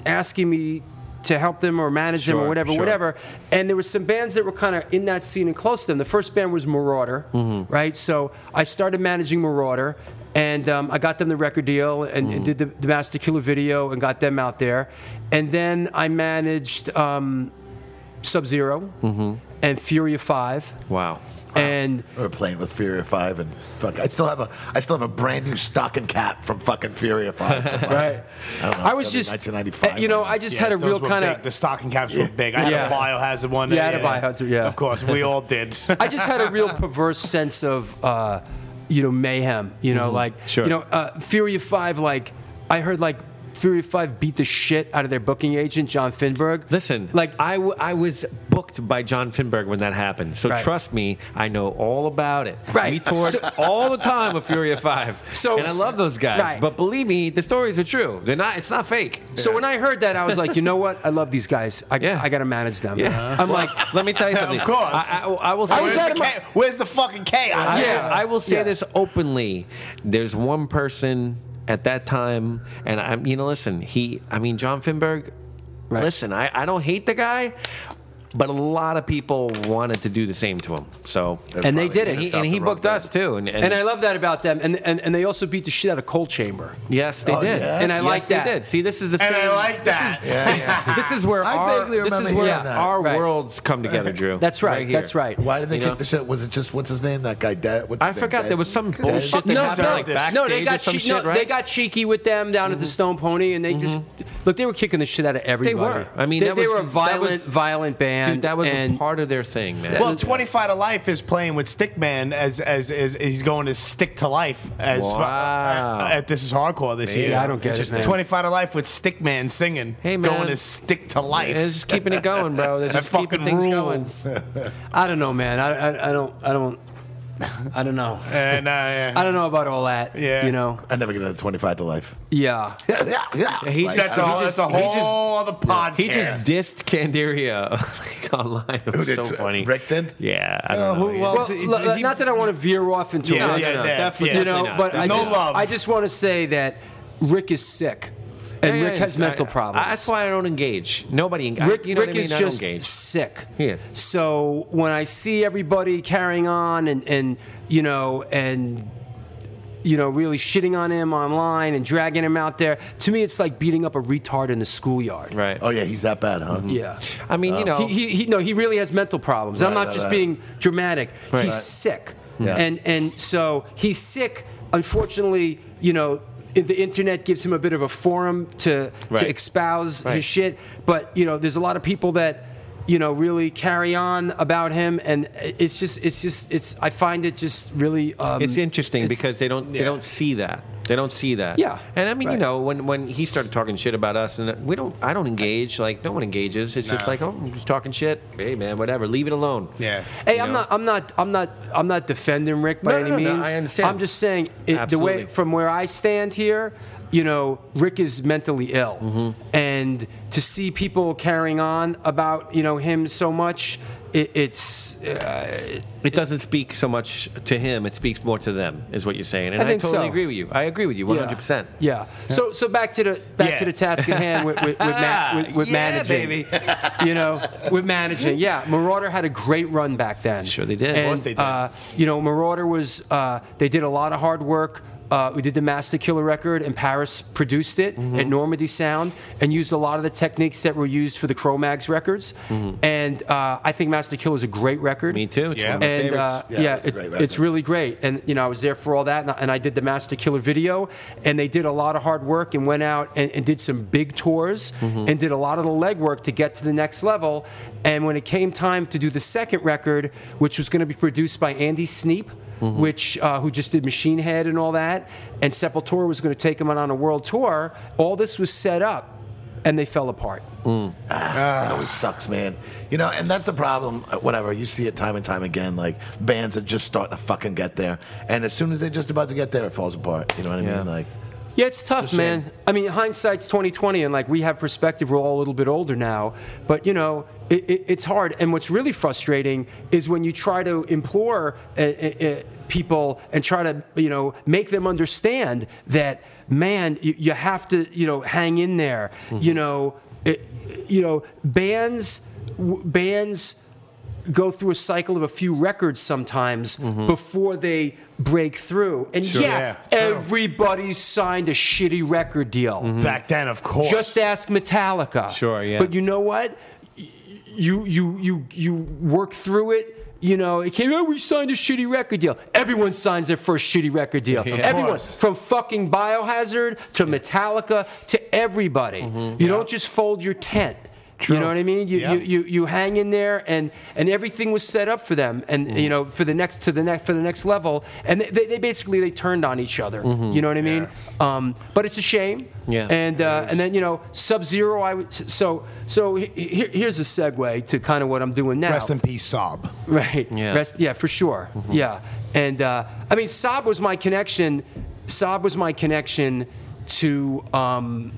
asking me to help them or manage them or whatever, sure. whatever. And there were some bands that were kind of in that scene and close to them. The first band was Marauder, Mm-hmm. right? So I started managing Marauder. And um, I got them the record deal and, Mm-hmm. and did the, the Master Killer video and got them out there. And then I managed um, Sub Zero Mm-hmm. and Fury of Five. Wow. And We were playing with Fury of Five, and fuck, I still have a, I still have a brand new stocking cap from fucking Fury of Five. *laughs* from, like, Right. I, don't know, I was just, 1995. You know, I just had a real were kind big. of. The stocking caps were big. I had Yeah. a biohazard one. Yeah, I had a Biohazard, yeah. Of course, we all did. *laughs* I just had a real perverse *laughs* sense of, uh, you know, mayhem. You know, like, Sure. you know, uh, Fury of Five. Like, I heard like Fury of Five beat the shit out of their booking agent, John Finberg. Listen, like I, w- I was booked by John Finberg when that happened. So Right. trust me, I know all about it. Right. We toured So- all the time with Fury Five. *laughs* So- and I love those guys. Right. But believe me, the stories are true. They're not. It's not fake. So when I heard that, I was like, you know what? I love these guys. I, Yeah. I got to manage them. Yeah. I'm like, Let me tell you something. Of course. I, I, I will say. Where's, the my- where's the fucking chaos? Yeah. I will say Yeah. this openly. There's one person at that time, and I'm, you know, listen, he, I mean, John Finberg, Right. listen, I, I don't hate the guy, but a lot of people wanted to do the same to him. So, And they did it. and he, and he booked us too. And, and, and I love that about them. And, and and they also beat the shit out of Cold Chamber. yes, they Oh, did. yeah? And I yes, like they that. did. See, this is the same. And. I like that. yeah, *laughs* yeah. This is where I our this is where hearing our Right. worlds come together, Drew. That's right. here. that's right. Why did they You kick know? the shit? Was it just what's his name? That guy, Dad. What's I his name? forgot there was some bullshit that Something happened happened like like no, they got or shit, no, right? they got cheeky with them down at the mm-hmm. Stone Pony, and they just mm-hmm. look. They were kicking the shit out of everybody. They were. I mean, they, that they was- were a violent, violent band. Dude, that was and a part of their thing, man. Well, 25 to Life is playing with Stickman as as, as he's going to stick to life as Wow. uh, at This Is Hardcore this year. I don't get it, 25 to Life with Stickman singing. Hey, man. Going to stick to life. They're just keeping it going, bro. They're *laughs* just keeping fucking things rules. going. I don't know, man. I, I, I don't. I don't. I don't know. *laughs* And uh, yeah. I don't know about all that. Yeah. You know. I never get into 25 to life. Yeah. Yeah, *laughs* yeah, yeah. He Like, just- that's a, he that's a he just- whole other podcast. He just dissed Candiria *laughs* like, online. It was Who so did, uh, funny. Rick did? Yeah, I Uh, don't know. who- well, Well, th- l- he- not that I want to veer off into Yeah, it. yeah, no, yeah, definitely, you know, not. but I No just, love. I just want to say that Rick is sick, and Yeah, Rick yeah, has uh, mental I- problems. That's why I don't engage. Nobody engages. Rick, you know Rick what I mean? is I just engage. sick. He is. So when I see everybody carrying on and, and you know and you know really shitting on him online and dragging him out there, to me it's like beating up a retard in the schoolyard. Right. Oh, yeah, he's that bad, huh? Mm-hmm. Yeah. I mean, you uh, know, He, he, he, no, he really has mental problems. I'm not right, just right. being dramatic. Right. He's Right. sick. Yeah. And and so he's sick. Unfortunately, you know, the internet gives him a bit of a forum to Right. to espouse Right. his shit. But you know, there's a lot of people that you know really carry on about him, and it's just it's just it's I find it just really um, it's interesting it's- because they don't they don't see that. They don't see that. Yeah, And I mean, you know, when when he started talking shit about us, and we don't, I don't engage. Like no one engages. It's just like, oh, I'm just talking shit. Hey, man, whatever. Leave it alone. Yeah. Hey, You I'm know? not. I'm not. I'm not. I'm not defending Rick by No, any no, no, means. I understand. I'm just saying it, the way from where I stand here. You know, Rick is mentally ill, Mm-hmm. and to see people carrying on about you know him so much, it, it's uh, It doesn't speak so much to him. It speaks more to them, is what you're saying. And I I, totally so. agree with you. I agree with you 100. percent Yeah. So so back to the back Yeah. to the task at hand with with, with, ma- *laughs* with, with Yeah, managing. baby. *laughs* you know, with managing. Yeah, Marauder had a great run back then. Sure they did. Of And, course they did. Uh, you know, Marauder was uh, they did a lot of hard work. Uh, we did the Master Killer record, and Paris produced it Mm-hmm. at Normandy Sound, and used a lot of the techniques that were used for the Cro-Mags records. And uh, I think Master Killer is a great record. Mm-hmm. Me too. It's Yeah. one of my And favorites. uh, Yeah, yeah, it's it- it's really great. And you know, I was there for all that, and I, and I did the Master Killer video, and they did a lot of hard work and went out and, and did some big tours Mm-hmm. and did a lot of the legwork to get to the next level. And when it came time to do the second record, which was going to be produced by Andy Sneap. Mm-hmm. Which uh, who just did Machine Head and all that, and Sepultura was going to take him on a world tour. All this was set up, and they fell apart. It always sucks, man. You know, and that's the problem. uh, Whatever you see it time and time again. Like bands are just starting to fucking get there, and as soon as they're just about to get there, it falls apart. You know what I Yeah. mean? Like, Yeah, it's tough, It's man. I mean, hindsight's 2020, and like we have perspective. We're all a little bit older now, but you know, it, it, it's hard. And what's really frustrating is when you try to implore uh, uh, uh, people and try to, you know, make them understand that, man, you, you have to, you know, hang in there. Mm-hmm. You know, it, you know, bands, bands go through a cycle of a few records sometimes mm-hmm. before they break through. And yeah, Yeah, everybody signed a shitty record deal. Mm-hmm. Back then, of course. Just ask Metallica. Sure, yeah. But you know what? You you you you work through it. You know, it came. Oh, we signed a shitty record deal. Everyone signs their first shitty record deal. Everyone, from fucking Biohazard to Metallica to everybody. Mm-hmm. You don't just fold your tent. You know what I mean? You, Yeah. you, you you hang in there, and and everything was set up for them, and you know for the next to the next for the next level, and they, they basically they turned on each other. You know what I mean? Um, but it's a shame. Yeah. And uh, and then you know Sub Zero. I would so so he- he- here's a segue to kind of what I'm doing now. Rest in peace, Sob. Right. Yeah. Rest, yeah, for sure. Yeah. And uh, I mean, Sob was my connection. Sob was my connection to um,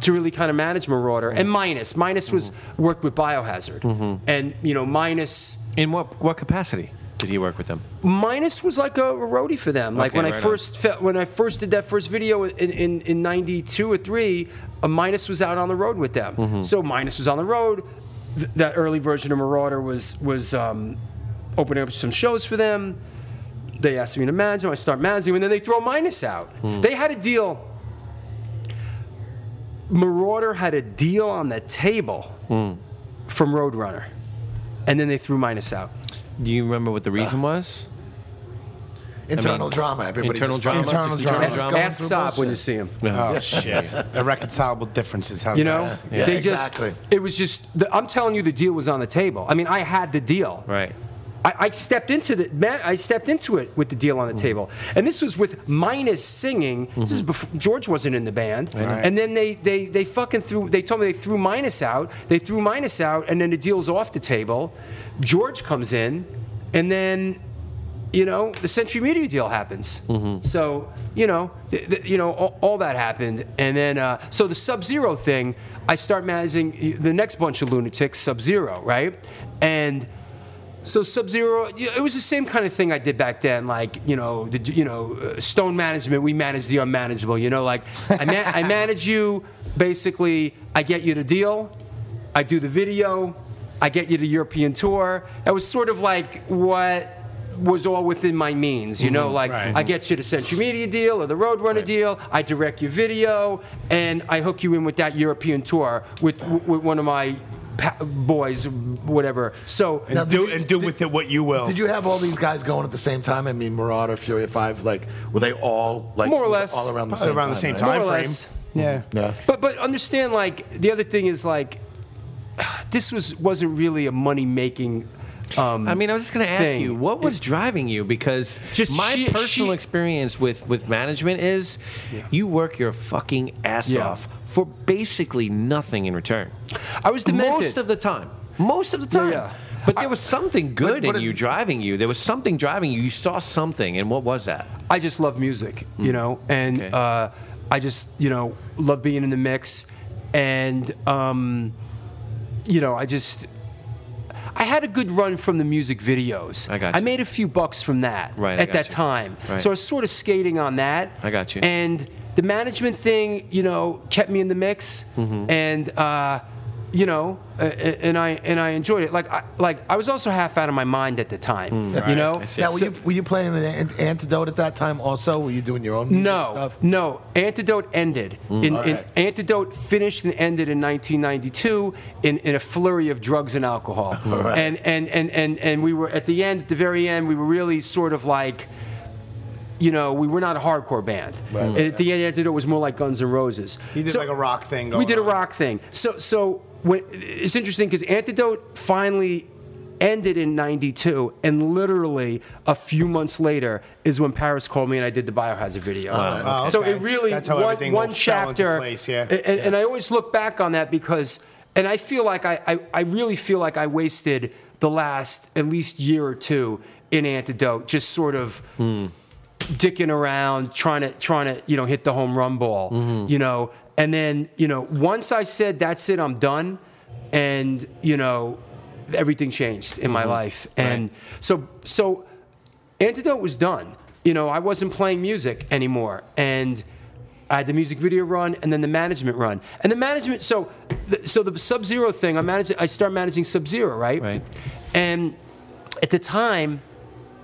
to really kind of manage Marauder. And Minus. Minus was worked with Biohazard. And you know, Minus. In what what capacity did he work with them? Minus was like a, a roadie for them. Like Okay, when I right on. first fe- when I first did that first video in in, in '92 or three, uh, Minus was out on the road with them. Mm-hmm. So Minus was on the road. Th- that early version of Marauder was was um, opening up some shows for them. They asked me to manage them. I start managing, and then they throw Minus out. Hmm. They had a deal. Marauder had a deal on the table Hmm. from Roadrunner, and then they threw Minus out. Do you remember what the reason was? internal drama. Everybody internal just drama. fucking- Internal just drama. internal Ask, going ask through when you bullshit. see him. Oh, shit. Irreconcilable differences. How's You know, that? Yeah, they exactly. just it was just the, I'm telling you the deal was on the table. I mean, I had the deal. Right. I, I stepped into the man. I stepped into it with the deal on the mm-hmm. table, and this was with Minus singing. This is mm-hmm. before George wasn't in the band, and then they they they fucking threw. They told me they threw Minus out. They threw Minus out, and then the deal's off the table. George comes in, and then you know, the Century Media deal happens. Mm-hmm. So, you know, th- th- you know, all, all that happened, and then uh, so the Sub Zero thing, I start managing the next bunch of lunatics, Sub Zero, right? And so Sub Zero, it was the same kind of thing I did back then. Like, you know, the, you know, uh, Stone Management, we manage the unmanageable. You know, like I, ma- I manage you. Basically, I get you the deal, I do the video, I get you the European tour. That was sort of like what was all within my means, you know. Like Right. I get you the Century Media deal or the Roadrunner deal. I direct your video, and I hook you in with that European tour with, with one of my pa- boys, whatever. So Now, And did do, you- and do did- with it what you will. Did you have all these guys going at the same time? I mean, Marauder, Fury Five, like were they all like More or less. all around the same around the same right? time More or frame. less. Yeah. Yeah. But but understand like the other thing is like *sighs* this was wasn't really a money making. Um, I mean, I was just going to ask thing. you, what was driving you? Because Just my she- personal she- experience with, with management is you work your fucking ass Yeah. off for basically nothing in return. I was demented. Most of the time. Most of the time. yeah. But there was something good but in it- you driving you. There was something driving you. You saw something, and what was that? I just love music, you know, and Okay. uh, I just you know love being in the mix, and um, you know I just I had a good run from the music videos. I got you. I made a few bucks from that Right, at that you. time, Right. so I was sort of skating on that. I got you. And the management thing, you know, kept me in the mix, Mm-hmm. and. Uh, you know, uh, and I and I enjoyed it. Like I, like I was also half out of my mind at the time. You know. Now, were you were you playing an an- antidote at that time? Also, were you doing your own music no, stuff? no. Antidote ended. In, in, Antidote finished and ended in 1992 in, in a flurry of drugs and alcohol. *laughs* Alright. And, and, and, and, and we were, at the end, at the very end, we were really sort of like, you know, we were not a hardcore band. And at the end, Antidote was more like Guns N' Roses. He did So- like a rock thing. Going we did a on. rock thing. So so when, it's interesting because Antidote finally ended in 92 and literally a few months later is when Paris called me and I did the Biohazard video. Oh, So okay. it really That's how one, one all fell into chapter place, yeah. and, and- and I always look back on that because and I feel like I, I, I really feel like I wasted the last at least year or two in Antidote just sort of dicking around, trying to trying to you know hit the home run ball, Mm-hmm. you know. And then you know once I said that's it, I'm done, and you know everything changed in my Mm-hmm. life, and so so Antidote was done. You know I wasn't playing music anymore, and. I had the music video run and then the management run. And the management, so, so the Sub Zero thing, I managed. I start managing Sub Zero, right? Right. And at the time,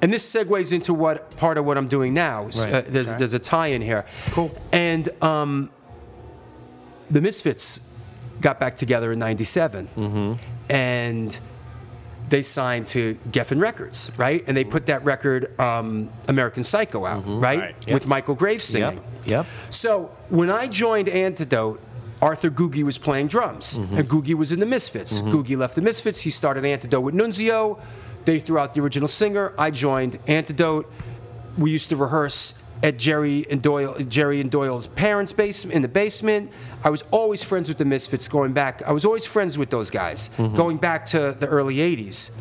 and this segues into what part of what I'm doing now. Right. Uh, there's there's a tie in here. Cool. And um, the Misfits got back together in '97, Mm-hmm. and they signed to Geffen Records, right? And they put that record, um, American Psycho, out, right? Mm-hmm. Right. Yep. With Michael Graves singing. Yep. Yep. So when I joined Antidote, Arthur Googy was playing drums, Mm-hmm. and Googy was in the Misfits. Googy left the Misfits. He started Antidote with Nunzio. They threw out the original singer. I joined Antidote. We used to rehearse at Jerry and Doyle, Jerry and Doyle's parents' basement in the basement. I was always friends with the Misfits going back. I was always friends with those guys Mm-hmm. going back to the early '80s.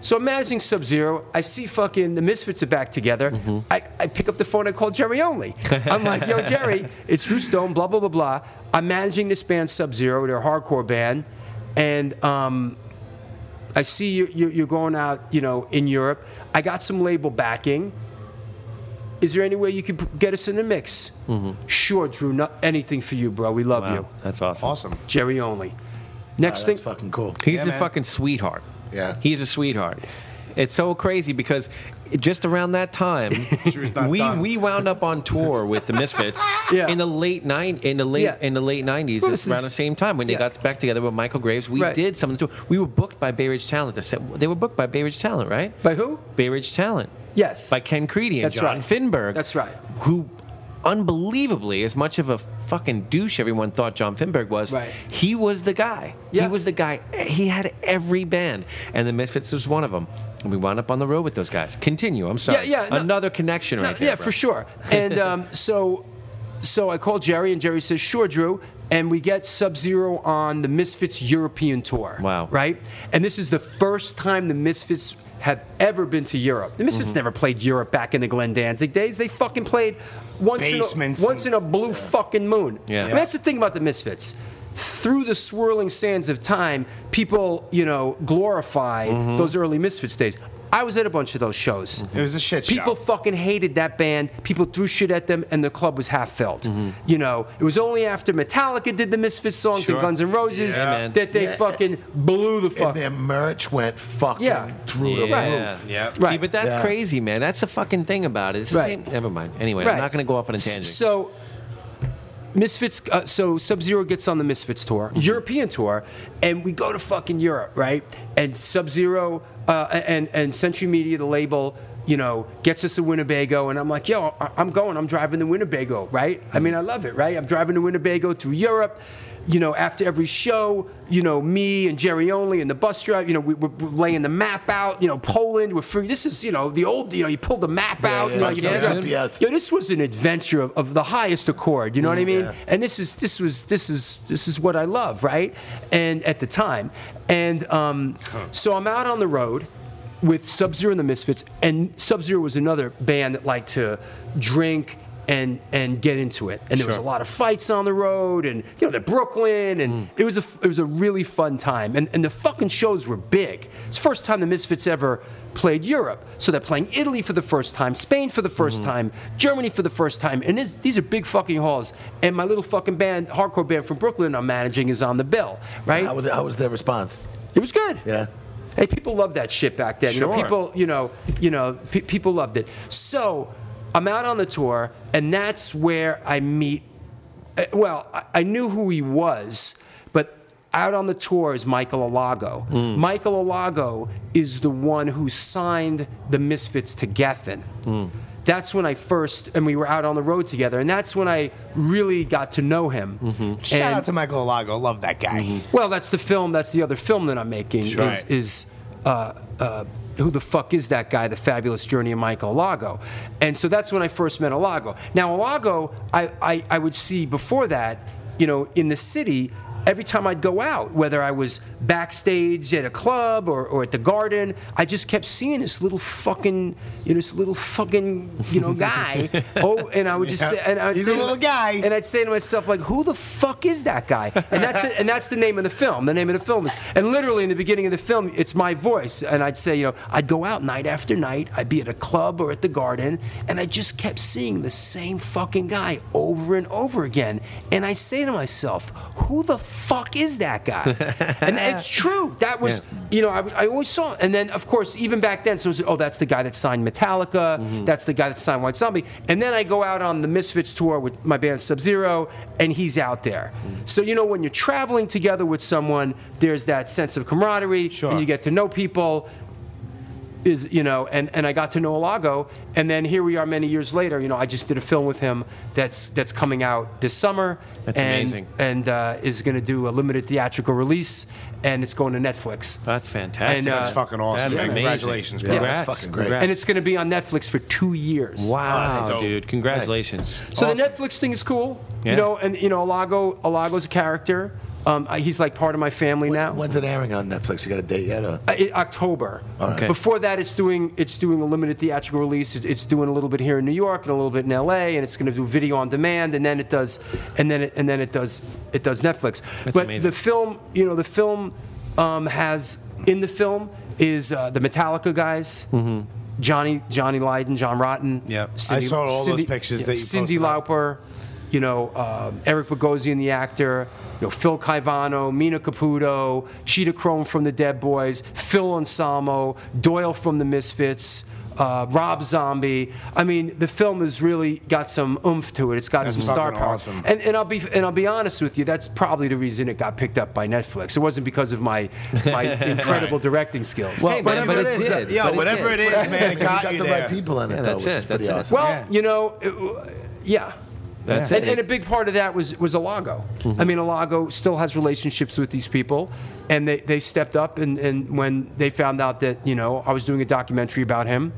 So I'm managing Sub Zero. I see fucking the Misfits are back together. Mm-hmm. I, I pick up the phone. I call Jerry Only. I'm like, yo, *laughs* Jerry, it's Drew Stone, blah, blah, blah, blah. I'm managing this band Sub Zero. They're a hardcore band. And um, I see you, you, you're going out, you know, in Europe. I got some label backing. Is there any way you could get us in the mix? Sure, Drew. Not anything for you, bro. We love Mm-hmm. Wow, you. that's awesome. Awesome. Jerry Only. Next that's thing. fucking cool. He's Yeah, a man. fucking sweetheart. Yeah. He's a sweetheart. It's so crazy because just around that time, *laughs* we done. we wound up on tour with the Misfits *laughs* Yeah. in the late nine in the late Yeah. in the late nineties, Well, around is- the same time when they yeah. got back together with Michael Graves. We Right. did some of the tour. We were booked by Bay Ridge Talent. They said- They were booked by Bay Ridge Talent, right? By who? Bay Ridge Talent Yes. by Ken Creedy and That's John right. Finberg. That's right. Who, unbelievably, as much of a fucking douche everyone thought John Finberg was, Right. he was the guy. Yeah. He was the guy. He had every band, and the Misfits was one of them. And we wound up on the road with those guys. Continue. I'm sorry. Yeah, yeah, no- Another connection No, right there. yeah, bro. for sure. And um, *laughs* so, so I called Jerry, and Jerry says, "Sure, Drew." And we get Sub Zero on the Misfits European tour. Wow. Right? And this is the first time the Misfits have ever been to Europe. The Misfits Mm-hmm. never played Europe back in the Glenn Danzig days. They fucking played once in a, once in a blue fucking moon. Yeah. And that's the thing about the Misfits. Through the swirling sands of time, people, you know, glorify Mm-hmm. those early Misfits days. I was at a bunch of those shows. It was a shit show. People fucking hated that band. People threw shit at them, and the club was half filled. Mm-hmm. You know, it was only after Metallica did the Misfits songs Sure. and Guns N' Roses Yeah, man. that they fucking blew the And fuck. their merch went fucking Yeah. through the Yeah. roof. Yeah. See, Right. but that's Yeah. crazy, man. That's the fucking thing about it. It's the Right. same. Never mind. Anyway, Right. I'm not going to go off on a tangent. So, Misfits. Uh, so Sub Zero gets on the Misfits tour, Mm-hmm. European tour, and we go to fucking Europe, right? And Sub Zero uh, and and Century Media, the label. You know, gets us a Winnebago, and I'm like, yo, I'm going. I'm driving the Winnebago, right? I mean, I love it, right? I'm driving the Winnebago through Europe. You know, after every show, you know, me and Jerry Only and the bus driver, you know, we, we're, we're laying the map out. You know, Poland, we're free. This is, you know, the old, you know, you pull the map out. yeah, you know, yeah, you yeah, yes. Yo, this was an adventure of, of the highest accord. You know what I mean? yeah. And this is this was this is this is what I love, right? And at the time, and um, so I'm out on the road with Sub Zero and the Misfits, and Sub Zero was another band that liked to drink and and get into it. And there was a lot of fights on the road, and you know, the Brooklyn, and mm. it was a it was a really fun time. And and the fucking shows were big. It's the first time the Misfits ever played Europe. So they're playing Italy for the first time, Spain for the 1st mm. time, Germany for the first time, and these are big fucking halls. And my little fucking band, hardcore band from Brooklyn, I'm managing is on the bill, right? How was, how was their response? It was good. Yeah. Hey, people loved that shit back then. You know, Sure. people, you know, you know, pe- people loved it. So I'm out on the tour, and that's where I meet. uh, Well, I, I knew who he was, but out on the tour is Michael Alago. Michael Alago is the one who signed the Misfits to Geffen. That's when I first, and we were out on the road together, and that's when I really got to know him. Shout And- out to Michael Alago. Love that guy. well, that's the film. That's the other film that I'm making. Is, Right. is uh, uh, who the fuck is that guy? The Fabulous Journey of Michael Alago. And so that's when I first met Alago. Now Alago, I, I, I would see before that, you know, in the city. Every time I'd go out, whether I was backstage at a club or, or at the garden, I just kept seeing this little fucking, you know, this little fucking, you know, guy. *laughs* oh, and I would just say, and I would He's say a little guy. and I'd say to myself, like, who the fuck is that guy? And that's the, and that's the name of the film. The name of the film is, and literally in the beginning of the film, it's my voice. And I'd say, you know, I'd go out night after night. I'd be at a club or at the garden, and I just kept seeing the same fucking guy over and over again. And I say to myself, who the fuck is that guy? *laughs* and it's true. That was, you know, I, I always saw. And then, of course, even back then, so it was, oh, that's the guy that signed Metallica. Mm-hmm. That's the guy that signed White Zombie. And then I go out on the Misfits tour with my band Sub Zero, and he's out there. Mm. So, you know, when you're traveling together with someone, there's that sense of camaraderie, Sure. and you get to know people. Is you know, and, and I got to know Alago, and then here we are many years later. You know, I just did a film with him that's that's coming out this summer, That's and, amazing. and uh, is going to do a limited theatrical release, and it's going to Netflix. That's fantastic. And, uh, That's fucking awesome. That is man. amazing. Congratulations, bro. Yeah, Congrats. that's fucking great. Congrats. and it's going to be on Netflix for two years. wow, that's dope. dude. Congratulations. So Awesome. the Netflix thing is cool, Yeah. you know, and you know, Alago, Alago's a character. Um, I- he's like part of my family now. When's it airing on Netflix? You got a date yet? Or? Uh, i- October. Okay. Before that, it's doing it's doing a limited theatrical release. It- It's doing a little bit here in New York and a little bit in L.A. and it's going to do video on demand, and then it does, and then it, and then it does it does Netflix. but amazing. the film, you know, the film um, has in the film is uh, the Metallica guys. Johnny Johnny Lydon, John Rotten. Yep. I saw all those pictures that you Cyndi posted up. Lauper, you know, um, Eric Bogosian, the actor, you know, Phil Caivano, Mina Caputo, Cheetah Chrome from the Dead Boys, Phil Anselmo, Doyle from the Misfits. Uh, Rob Zombie. I mean, the film has really got some oomph to it. It's got That's some star power. awesome. And, and I'll be and I'll be honest with you. That's probably the reason it got picked up by Netflix. It wasn't because of my my *laughs* incredible directing skills. Well, Hey, man, whatever but it it is, did. yo, But it whatever did. it is, man, it *laughs* got got you the there. right people in it, Yeah, though, that's which it, is pretty that's it. awesome. Well, Yeah. you know, it- yeah. That's and, it. and a big part of that was was Alago. Mm-hmm. I mean, Alago still has relationships with these people, and they, they stepped up. And, and when they found out that you know I was doing a documentary about him,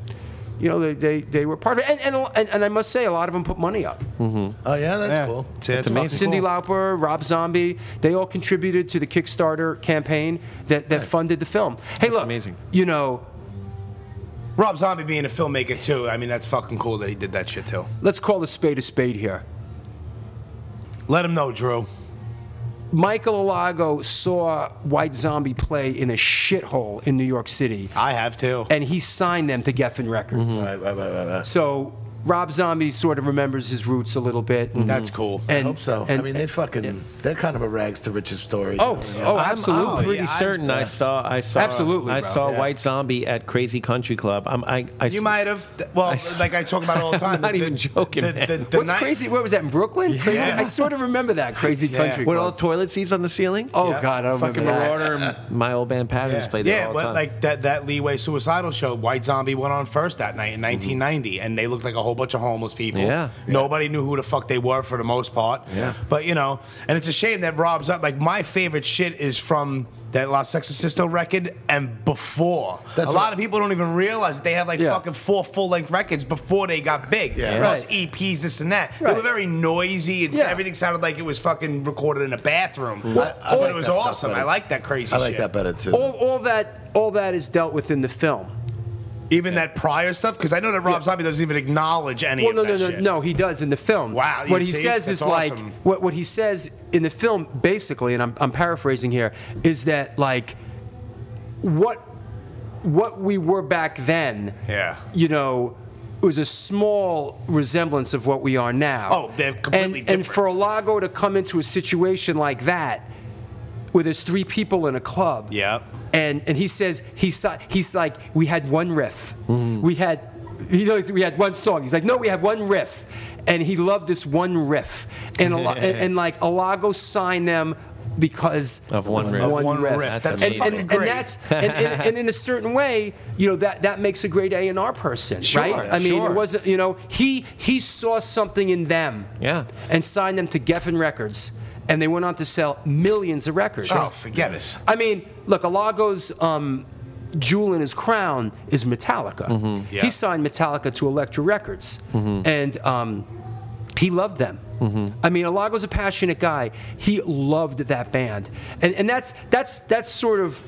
you know they, they, they were part of it. And, and, and, and I must say, a lot of them put money up. Oh yeah, that's Yeah. cool. It's, it's amazing. fucking Cyndi cool. Lauper, Rob Zombie, they all contributed to the Kickstarter campaign that, that funded the film. Hey, look, amazing. you know, Rob Zombie being a filmmaker too. I mean, that's fucking cool that he did that shit too. let's call a spade a spade here. Let him know, Drew. Michael Alago saw White Zombie play in a shithole in New York City, I have too. and he signed them to Geffen Records. Right, right, right, right, right. So Rob Zombie sort of remembers his roots a little bit. and- That's cool. I and- hope so. I mean, they fucking, they're kind of a rags to riches story. Oh, oh, I'm- absolutely. I'm pretty Yeah, I- certain I, saw. I saw. Absolutely, I bro. saw Yeah. White Zombie at Crazy Country Club. I'm, I. I You might have. Well, I- like I talk about all the *laughs* time. I'm not the- even the- joking, the- man. the- the What's night- crazy? What was that in Brooklyn? Crazy? I sort of remember that crazy Yeah. country. With all the toilet seats on the ceiling. oh Yeah. God, I don't fucking remember that. Marauder and my old band Patterns Yeah, played there yeah all the but time. like that that Leeway Suicidal show, White Zombie went on first that night in mm-hmm. 1990, and they looked like a whole bunch of homeless people. Yeah. nobody knew who the fuck they were for the most part. Yeah. but you know, and it's a shame that Rob's up. Like my favorite shit is from. That La Sexorcisto record and before. That's a lot of people don't even realize that they have like Yeah. fucking four full length records before they got big. Yeah. Plus Right. EPs, this and that. They Right. were very noisy and Yeah. everything sounded like it was fucking recorded in a bathroom. I but like it was awesome. I like that crazy I like shit. that better too. all, all that all that is dealt with in the film. Even that prior stuff, because I know that Rob Zombie doesn't even acknowledge any Well, of no, that no, no, shit. no. He does in the film. Wow, you What he see? says That's is like what what he says in the film, basically, and I'm I'm paraphrasing here, is that like what what we were back then. Yeah. You know. Was a small resemblance of what we are now. Oh, they're completely and, And different. for Alago to come into a situation like that, where there's three people in a club, Yep. and and he says he's he's like we had one riff, mm-hmm. we had he knows we had one song. He's like no, we had one riff, and he loved this one riff, and a, *laughs* and, and like Alago signed them because Of one riff. Of one one riff. riff. That's That's and, and, great. and that's and, and, and in a certain way, you know that that makes a great A and R person, Sure, right? I mean, sure. it wasn't you know he he saw something in them, Yeah. and signed them to Geffen Records, and they went on to sell millions of records. Oh, forget it. I mean, look, Alago's um, jewel in his crown is Metallica. Mm-hmm. Yeah. He signed Metallica to Elektra Records, and um, he loved them. Mm-hmm. I mean, Alago's a passionate guy. He loved that band, and and that's that's that's sort of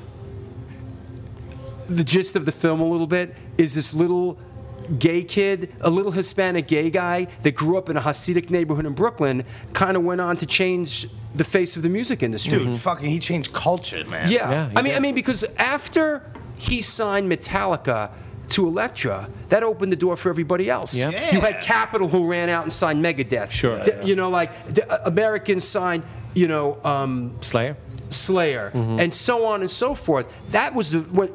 the gist of the film a little bit. Is this little gay kid, a little Hispanic gay guy that grew up in a Hasidic neighborhood in Brooklyn, kind of went on to change the face of the music industry. Dude, fucking, he changed culture, man. Yeah, Yeah, he I mean, did. I mean, because after he signed Metallica to Elektra, that opened the door for everybody else. Yeah. You had Capitol who ran out and signed Megadeth. Sure. D- You know, like the uh, Americans signed, you know, um, Slayer. Slayer, Mm-hmm. and so on and so forth. That was the what.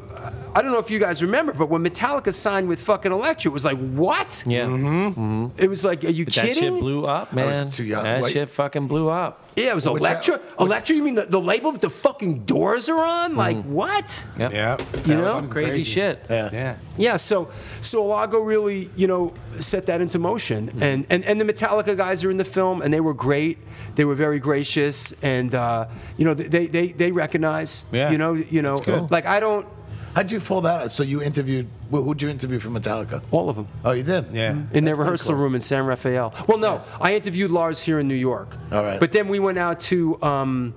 I don't know if you guys remember, but when Metallica signed with fucking Elektra, it was like, what? Yeah. It was like, are you kidding? That kidding? shit blew up, man. too young. That Wait. shit fucking blew up. yeah, it was What's that- Elektra. Elektra, you mean the, the label with the fucking doors are on? Like, Mm-hmm. what? Yep. Yeah. You know? Some crazy, shit. Yeah. Yeah, Yeah, so so Alago really, you know, set that into motion, Mm-hmm. and, and and the Metallica guys are in the film, and they were great. They were very gracious, and uh, you know, they they they recognize. Yeah. You know, you know, good. like I don't How'd you pull that? out? So you interviewed? wh- Who'd you interview for Metallica? all of them Oh, you did. Yeah. in their That's pretty rehearsal cool. room in San Rafael. Well, no, I interviewed Lars here in New York. All right. But then we went out to um,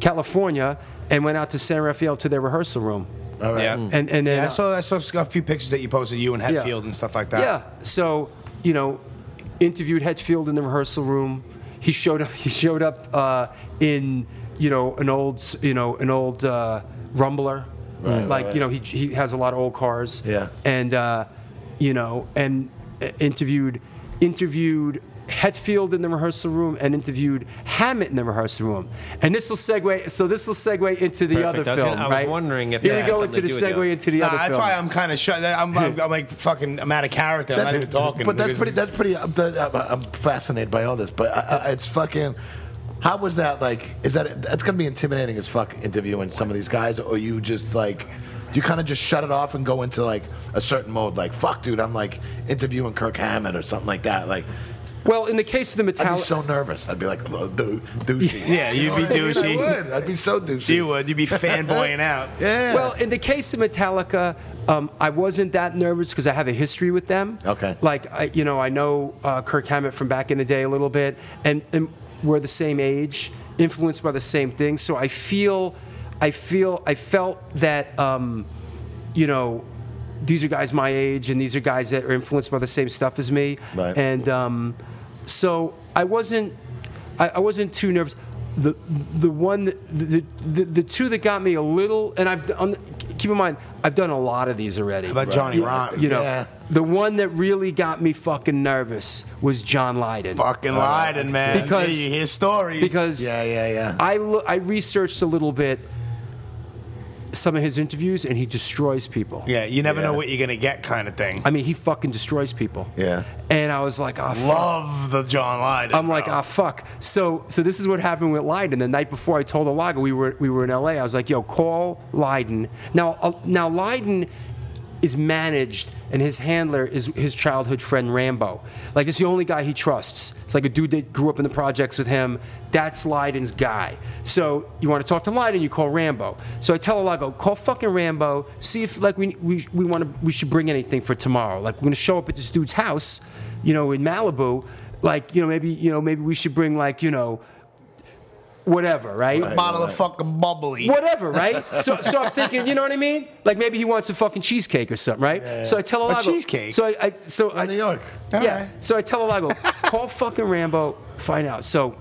California and went out to San Rafael to their rehearsal room, All right. Yeah. and and then Yeah, I saw, I saw a few pictures that you posted, you and Yeah. Hetfield and stuff like that. Yeah. So, you know, interviewed Hetfield in the rehearsal room. He showed up. *laughs* He showed up uh, in you know an old you know an old uh, Rumbler. Right, like right. you know he he has a lot of old cars. Yeah. And uh, you know and uh, interviewed interviewed. Hetfield in the rehearsal room and interviewed Hammett in the rehearsal room, and this will segue. So this will segue into the Perfect. other I film, gonna- I was wondering if you're gonna go into the to do with segue into the Nah, other that's film. why I'm kind of shut. I'm, I'm, I'm like fucking, I'm out of character. I'm not even talking. But that's pretty. That's pretty. I'm, I'm I'm fascinated by all this. But I, I, it's fucking. How was that like? Is that that's gonna be intimidating as fuck interviewing some of these guys, or you just like. You kind of just shut it off and go into like a certain mode, like "fuck, dude." I'm like interviewing Kirk Hammett or something like that. Like, well, in the case of the Metallica, I'd be so nervous. I'd be like, oh, dou- douchey. *laughs* Yeah, you'd be *laughs* You I mean? douchey. I would. I'd be so douchey. You would. You'd be *laughs* fanboying out. Yeah. Well, in the case of Metallica, um, I wasn't that nervous because I have a history with them. Okay. Like, I, you know, I know uh, Kirk Hammett from back in the day a little bit, and, and we're the same age, influenced by the same things. So I feel, I feel, I felt that, um, you know, these are guys my age, and these are guys that are influenced by the same stuff as me. Right. And um, so I wasn't, I, I wasn't too nervous. The the one the, the the two that got me a little, and I've done, keep in mind I've done a lot of these already. How about Johnny You- Rotten? You know, Yeah. The one that really got me fucking nervous was John Lydon. Fucking Lydon, man. Because- Yeah, you hear stories. Because yeah, yeah, yeah. I lo- I researched a little bit some of his interviews, and he destroys people. yeah, you never know what you're gonna get, kind of thing. I mean, he fucking destroys people. Yeah. And I was like, oh, fuck. Love the John Lydon. I'm like, bro. ah, fuck. So, so this is what happened with Lydon. The night before I told Alago we were we were in LA. I was like, yo, call Lydon. Now, uh, now Lydon is managed, and his handler is his childhood friend Rambo. Like, it's the only guy he trusts. It's like a dude that grew up in the projects with him. That's Lydon's guy. So you want to talk to Lydon, you call Rambo. So I tell Alago, call fucking Rambo. See if like we we, we want to we should bring anything for tomorrow. Like we're gonna show up at this dude's house, you know, in Malibu. Like you know maybe you know maybe we should bring like you know whatever, right? Bottle of fucking bubbly. Whatever, right? *laughs* So, so I'm thinking, you know what I mean? Like maybe he wants a fucking cheesecake or something, right? So I tell Alago. cheesecake? So I, I so I, New York. yeah. right. So I tell Alago, call fucking Rambo, find out. So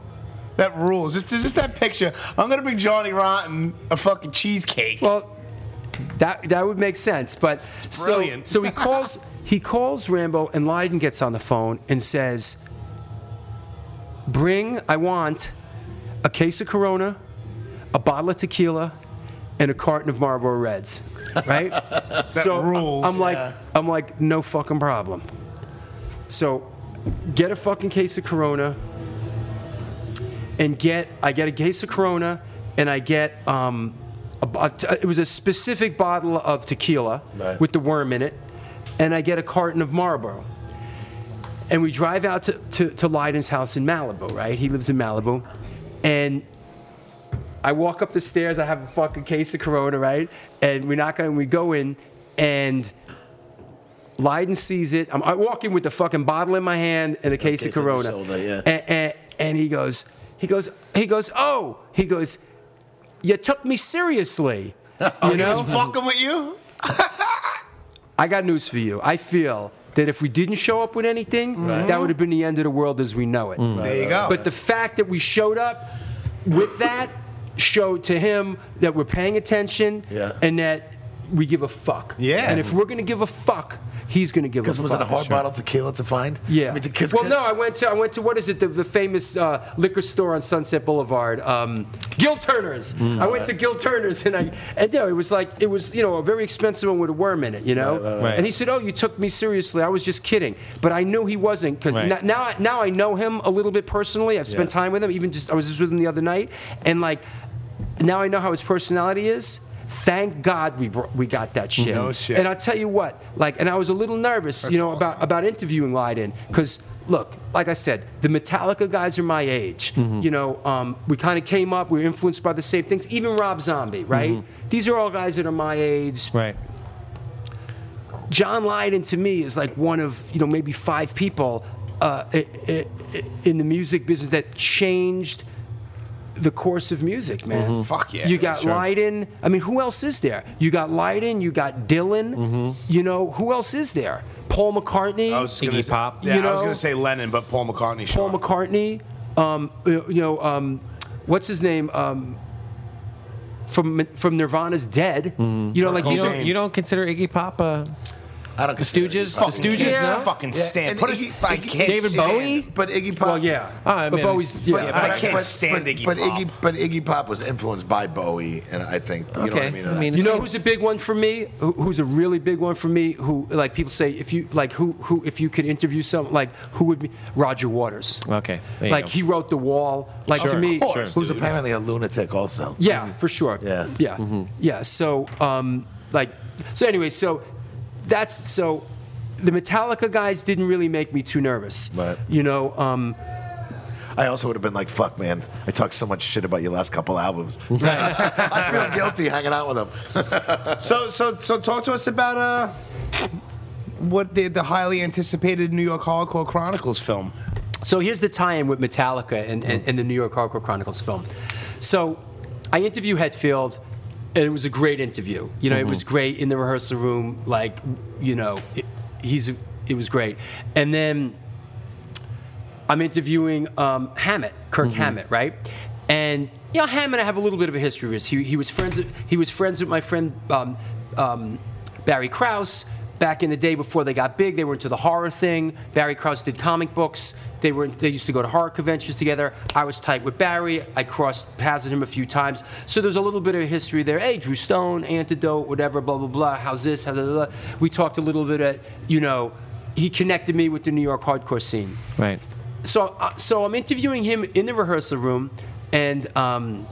That rules. Just, just that picture. I'm gonna bring Johnny Rotten a fucking cheesecake. Well, that that would make sense, but so brilliant. so he calls he calls Rambo and Lydon gets on the phone and says, "Bring I want a case of Corona, a bottle of tequila, and a carton of Marlboro Reds." Right? *laughs* so rules, I'm like yeah. I'm like no fucking problem. So get a fucking case of Corona and get I get a case of Corona and I get um, a, bo- it was a specific bottle of tequila Right. with the worm in it, and I get a carton of Marlboro. And we drive out to, to, to Lydon's house in Malibu, right? He lives in Malibu. And I walk up the stairs, I have a fucking case of Corona, right? And we're knock on, we go in, and Lydon sees it. I'm, I walk in with the fucking bottle in my hand and a case, case of Corona. shoulder, yeah. and, and, and he goes, he goes, he goes, oh, he goes, you took me seriously. *laughs* You know? fucking with you? *laughs* I got news for you. I feel that if we didn't show up with anything, that would have been the end of the world as we know it. There you go. But the fact that we showed up with that showed to him that we're paying attention Yeah. and that we give a fuck. Yeah. And if we're gonna give a fuck, he's gonna give a Because was it a hard bottle tequila to find? Yeah. I mean, to- 'cause- well, no, I went to I went to what is it the, the famous uh, liquor store on Sunset Boulevard, um, Gil Turner's. Mm. I went to Gil Turner's and I and no, it was like it was you know a very expensive one with a worm in it, you know. right. And he said, "Oh, you took me seriously. I was just kidding." But I knew he wasn't because Right. now now I, now I know him a little bit personally. I've spent Yeah. time with him. Even just I was just with him the other night, and like now I know how his personality is. Thank God we brought, we got that shit. No shit. And I'll tell you what, like, and I was a little nervous, you know, about about interviewing Lydon because look, like I said, the Metallica guys are my age. You know, um, we kind of came up, we were influenced by the same things. Even Rob Zombie, right? These are all guys that are my age. Right. John Lydon to me is like one of you know maybe five people uh, in the music business that changed the course of music, man. Mm-hmm. Fuck yeah, You got sure. Lydon. I mean, who else is there? You got Lydon. You got Dylan. Mm-hmm. You know who else is there? Paul McCartney. I was gonna Iggy say, Pop. Yeah, You know, I was gonna say Lennon, but Paul McCartney. Sure. Paul McCartney. Um, you you know, um, what's his name? Um, from from Nirvana's Dead. Mm-hmm. You know, like You don't, you don't consider Iggy Pop uh, I don't the Stooges? The Fucking Stooges? kids, no? fucking stand. and Put Iggy- his, I Iggy- can't David stand Bowie? But Iggy Pop. well, yeah. Oh, I but mean, Bowie's But, yeah. but I but- can't but- stand but, Iggy but Pop. Iggy, but Iggy Pop was influenced by Bowie, and I think you know what I Okay. mean. I mean, You know who's a big one for me? Who, who's a really big one for me? Who like people say if you like who who if you could interview some like who would be Roger Waters? Okay. there you Like go. he wrote The Wall. Like to me, course, who's dude. apparently a lunatic also. yeah, for sure. Yeah. yeah, yeah. So um, like so anyway, so that's so the Metallica guys didn't really make me too nervous. Right. You know, um, I also would have been like, "Fuck, man! I talked so much shit about your last couple albums. *laughs* *laughs* I feel guilty hanging out with them." *laughs* So, so, so, talk to us about uh, what the the highly anticipated New York Hardcore Chronicles film. So here's the tie-in with Metallica and, and, and the New York Hardcore Chronicles film. So I interview Hetfield, and it was a great interview. You know, it was great in the rehearsal room. Like, you know, it, he's it was great. And then I'm interviewing um, Hammett, Kirk Hammett, right? And you know, Hammett, I have a little bit of a history with. He, he was friends. He was friends with my friend um, um, Barry Krause back in the day before they got big. They were into the horror thing. Barry Krause did comic books. They were. They used to go to horror conventions together. I was tight with Barry. I crossed paths with him a few times. So there's a little bit of history there. Hey, Drew Stone, Antidote, whatever, blah blah blah. How's this? How blah, blah, blah. We talked a little bit at you know. He connected me with the New York hardcore scene Right. so uh, so I'm interviewing him in the rehearsal room, and um,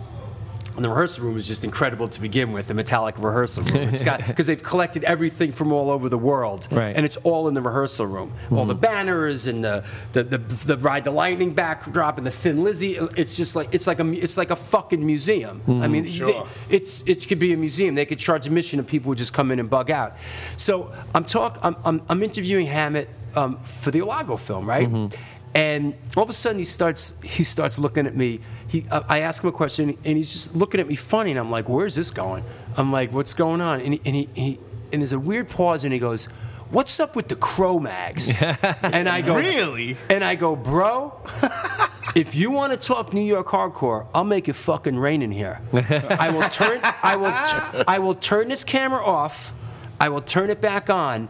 and the rehearsal room is just incredible to begin with. The Metallic rehearsal room, it's got *laughs* because they've collected everything from all over the world, Right. and it's all in the rehearsal room. All the mm. banners and the the, the the ride the lightning backdrop and the Thin Lizzy. It's just like it's like a it's like a fucking museum. I mm. mean, Sure. they- it's it could be a museum. They could charge admission, and people would just come in and bug out. So I'm talk I'm I'm, I'm interviewing Hammett um, for the Alago film, right? Mm-hmm. And all of a sudden he starts he starts looking at me. He, uh, I ask him a question, and he's just looking at me funny, and I'm like, "Where's this going?" I'm like, "What's going on?" And he, and he, he and there's a weird pause, and he goes, "What's up with the Cro-Mags?" *laughs* and I go, Really? And I go, "Bro." *laughs* If you want to talk New York hardcore, I'll make it fucking rain in here. *laughs* I will turn I will tu- I will turn this camera off. I will turn it back on,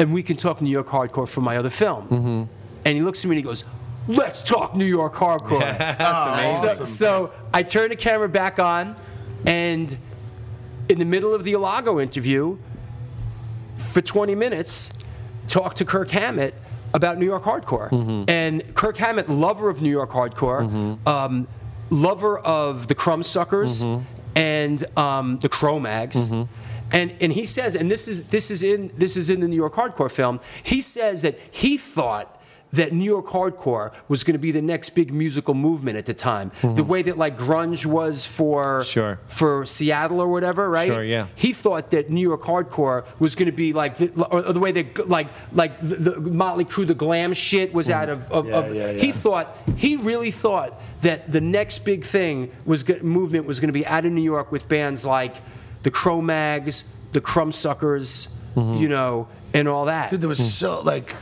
and we can talk New York hardcore for my other film. And he looks at me and he goes, "Let's talk New York hardcore." So, so I turn the camera back on, and in the middle of the Alago interview, for 20 minutes, talk to Kirk Hammett about New York hardcore. And Kirk Hammett, lover of New York hardcore, um, lover of the Crumbsuckers and um, the Cro-Mags. And, and he says, and this is this is in this is in the New York hardcore film. He says that he thought that New York hardcore was going to be the next big musical movement at the time, the mm-hmm. way that like grunge was for Sure. for Seattle or whatever, right? Sure, yeah. He thought that New York hardcore was going to be like the, or the way that like like the, the Motley Crue, the glam shit was out of. of, of- yeah, yeah. He thought he really thought that the next big thing was go- movement was going to be out of New York with bands like the Cro-Mags, the Crumbsuckers, mm-hmm. you know, and all that. Dude, there was so like,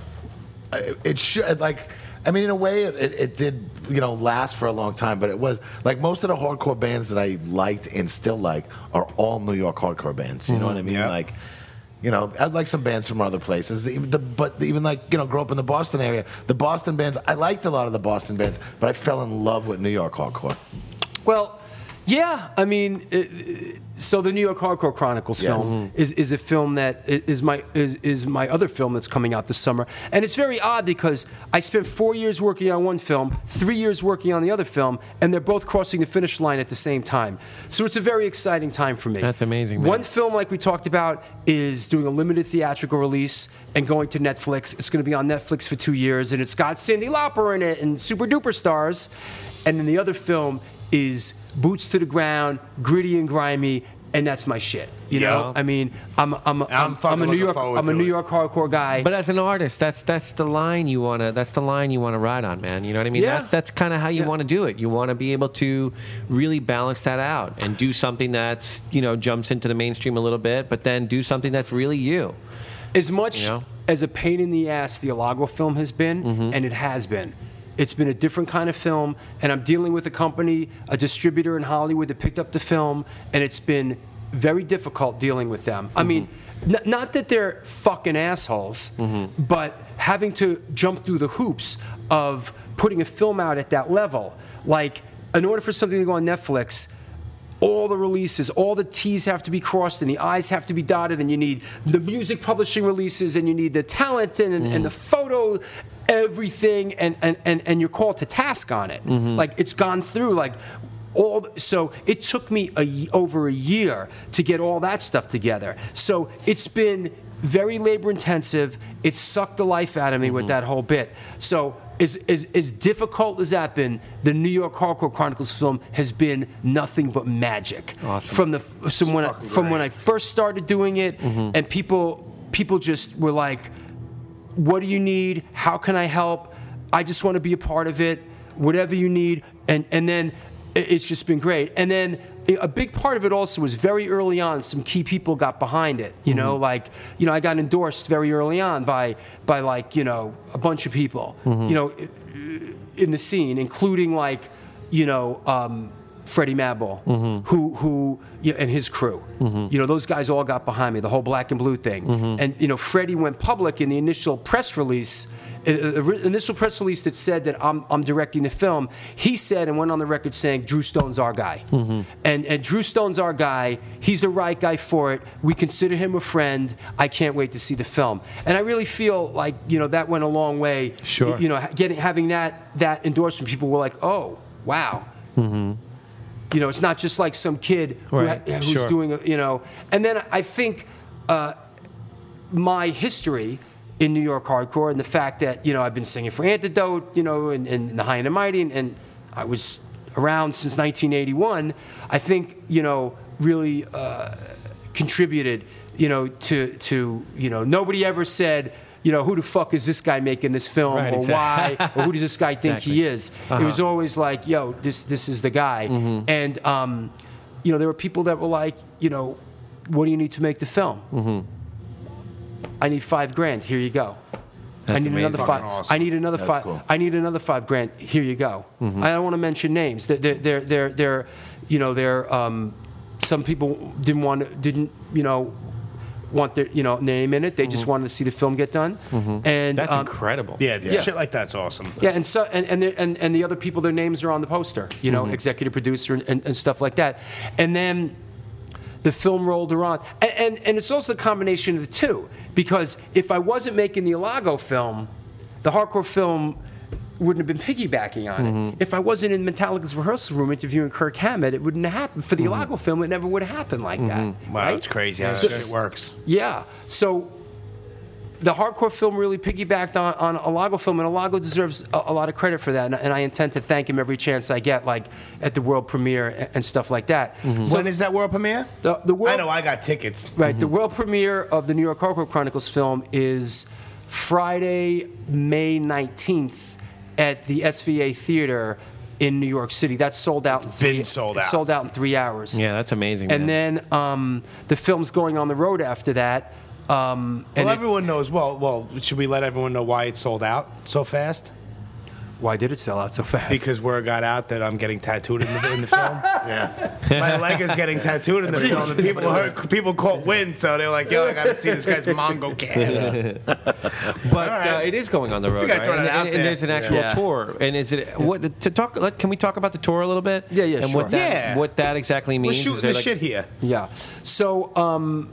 I- it should like. I mean, in a way, it, it, it did you know last for a long time, but it was like most of the hardcore bands that I liked and still like are all New York hardcore bands. You know what I mean? Yeah. Like, you know, I like some bands from other places. Even the, but even like you know, grew up in the Boston area. The Boston bands, I liked a lot of the Boston bands, but I fell in love with New York hardcore. Well, yeah, I mean, uh, uh, so the New York Hardcore Chronicles film is, is a film that is my is, is my other film that's coming out this summer, and it's very odd because I spent four years working on one film, three years working on the other film, and they're both crossing the finish line at the same time. So it's a very exciting time for me. That's amazing, man. One film, like we talked about, is doing a limited theatrical release and going to Netflix. It's going to be on Netflix for two years, and it's got Cyndi Lauper in it and super duper stars. And then the other film is boots to the ground, gritty and grimy, and that's my shit. You know, I mean, I'm I'm I'm, I'm, fucking a New York I'm a to New it. York hardcore guy. But as an artist, that's that's the line you wanna that's the line you wanna ride on, man. You know what I mean? Yeah. That's that's kind of how you Yeah. want to do it. You want to be able to really balance that out and do something that's you know jumps into the mainstream a little bit, but then do something that's really you. as much You know? as a pain in the ass the Alago film has been, Mm-hmm. and it has been. It's been a different kind of film, and I'm dealing with a company, a distributor in Hollywood that picked up the film, and it's been very difficult dealing with them. I mean, Mm-hmm. n- not that they're fucking assholes, but having to jump through the hoops of putting a film out at that level. Like, in order for something to go on Netflix, all the releases, all the T's have to be crossed and the I's have to be dotted, and you need the music publishing releases, and you need the talent and, and the photo, everything, and, and, and, and you're called to task on it. Like it's gone through like all. the- so it took me a, over a year to get all that stuff together. So it's been very labor intensive. It sucked the life out of me with that whole bit. So as, as, as difficult as that been, the New York Hardcore Chronicles film has been nothing but magic. Awesome. From the from when I, from when I first started doing it, and people people just were like, "What do you need? How can I help? I just want to be a part of it. Whatever you need." And and then it's just been great. And then a big part of it also was very early on. Some key people got behind it. You know, like you know, I got endorsed very early on by by like you know a bunch of people. You know, in the scene, including like, you know, um, Freddie Madball, mm-hmm. who who you know, and his crew. Mm-hmm. You know, those guys all got behind me. The whole black and blue thing. Mm-hmm. And you know, Freddie went public in the initial press release. uh, uh, Initial press release that said that I'm, I'm directing the film. He said and went on the record saying Drew Stone's our guy, and and Drew Stone's our guy. He's the right guy for it. We consider him a friend. I can't wait to see the film. And I really feel like you know that went a long way. Sure. You know, getting having that that endorsement, people were like, "Oh, wow." You know, it's not just like some kid Right, ha- who's sure. doing, a, you know. And then I think uh, my history in New York hardcore and the fact that you know I've been singing for Antidote, you know, and, and the High and the Mighty, and, and I was around since 1981. I think you know really uh, contributed, you know, to to you know nobody ever said you know, who the fuck is this guy making this film, Right, or exactly. why, or who does this guy *laughs* think he is? Uh-huh. It was always like, yo, this this is the guy, Mm-hmm. and um, you know, there were people that were like, you know, what do you need to make the film? Mm-hmm. I need five grand. Here you go. I That's need another five. Awesome. I need another That's five. cool. I need another five grand. Here you go. Mm-hmm. I don't want to mention names. They're, they're, they're, they're, they're you know, they're. Um, some people didn't want to, didn't, you know, want their, you know, name in it. They just wanted to see the film get done. And Mm-hmm. That's um, incredible. Yeah, shit like that's awesome. yeah, and so and and, the- and and the other people, their names are on the poster. You know, executive producer and, and, and stuff like that. And then the film rolled around, and, and and it's also the combination of the two. Because if I wasn't making the Alago film, the hardcore film wouldn't have been piggybacking on it. Mm-hmm. If I wasn't in Metallica's rehearsal room interviewing Kirk Hammett, it wouldn't have happened. For the mm-hmm. Alago film, it never would have happened like that. Mm-hmm. Wow, right? it's crazy how So- that shit works. yeah. So the hardcore film really piggybacked on, on Alago film, and Alago deserves a, a lot of credit for that. And, and I intend to thank him every chance I get, like at the world premiere and, and stuff like that. So when is that world premiere? the, the world, I know I got tickets. Right. The world premiere of the New York Hardcore Chronicles film is Friday, May 19th at the SVA Theater in New York City. That's sold out. in been three- sold it's out. Sold out in three hours. Yeah, that's amazing. And man. then um, the film's going on the road after that. Um, and Well, it- everyone knows. Well, well, should we let everyone know why it sold out so fast? Why did it sell out so fast? Because word got out that I'm getting tattooed in the, in the film. *laughs* Yeah. *laughs* My leg is getting tattooed in the film. And people heard, people caught wind, so they're like, "Yo, I gotta see this guy's Mongo *laughs* cat." But uh, it is going on the road, Figured I'd right? throw And, that out and- and there's an actual Yeah. tour. And is it what to talk? Let, can we talk about the tour a little bit? Yeah, yeah, And sure. what that Yeah. what that exactly means? We're means? shooting the like- shit here. Yeah. So, um,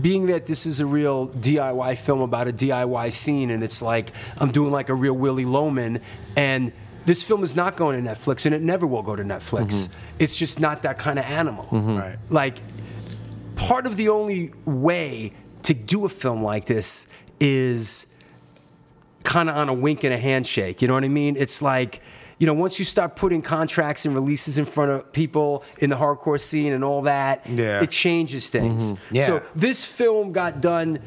being that this is a real DIY film about a DIY scene, and it's like I'm doing like a real Willy Loman, and this film is not going to Netflix, and it never will go to Netflix. Mm-hmm. It's just not that kind of animal. Mm-hmm. Right. Like, part of the only way to do a film like this is kind of on a wink and a handshake. You know what I mean? It's like, you know, once you start putting contracts and releases in front of people in the hardcore scene and all that, Yeah. it changes things. Mm-hmm. Yeah. So this film got done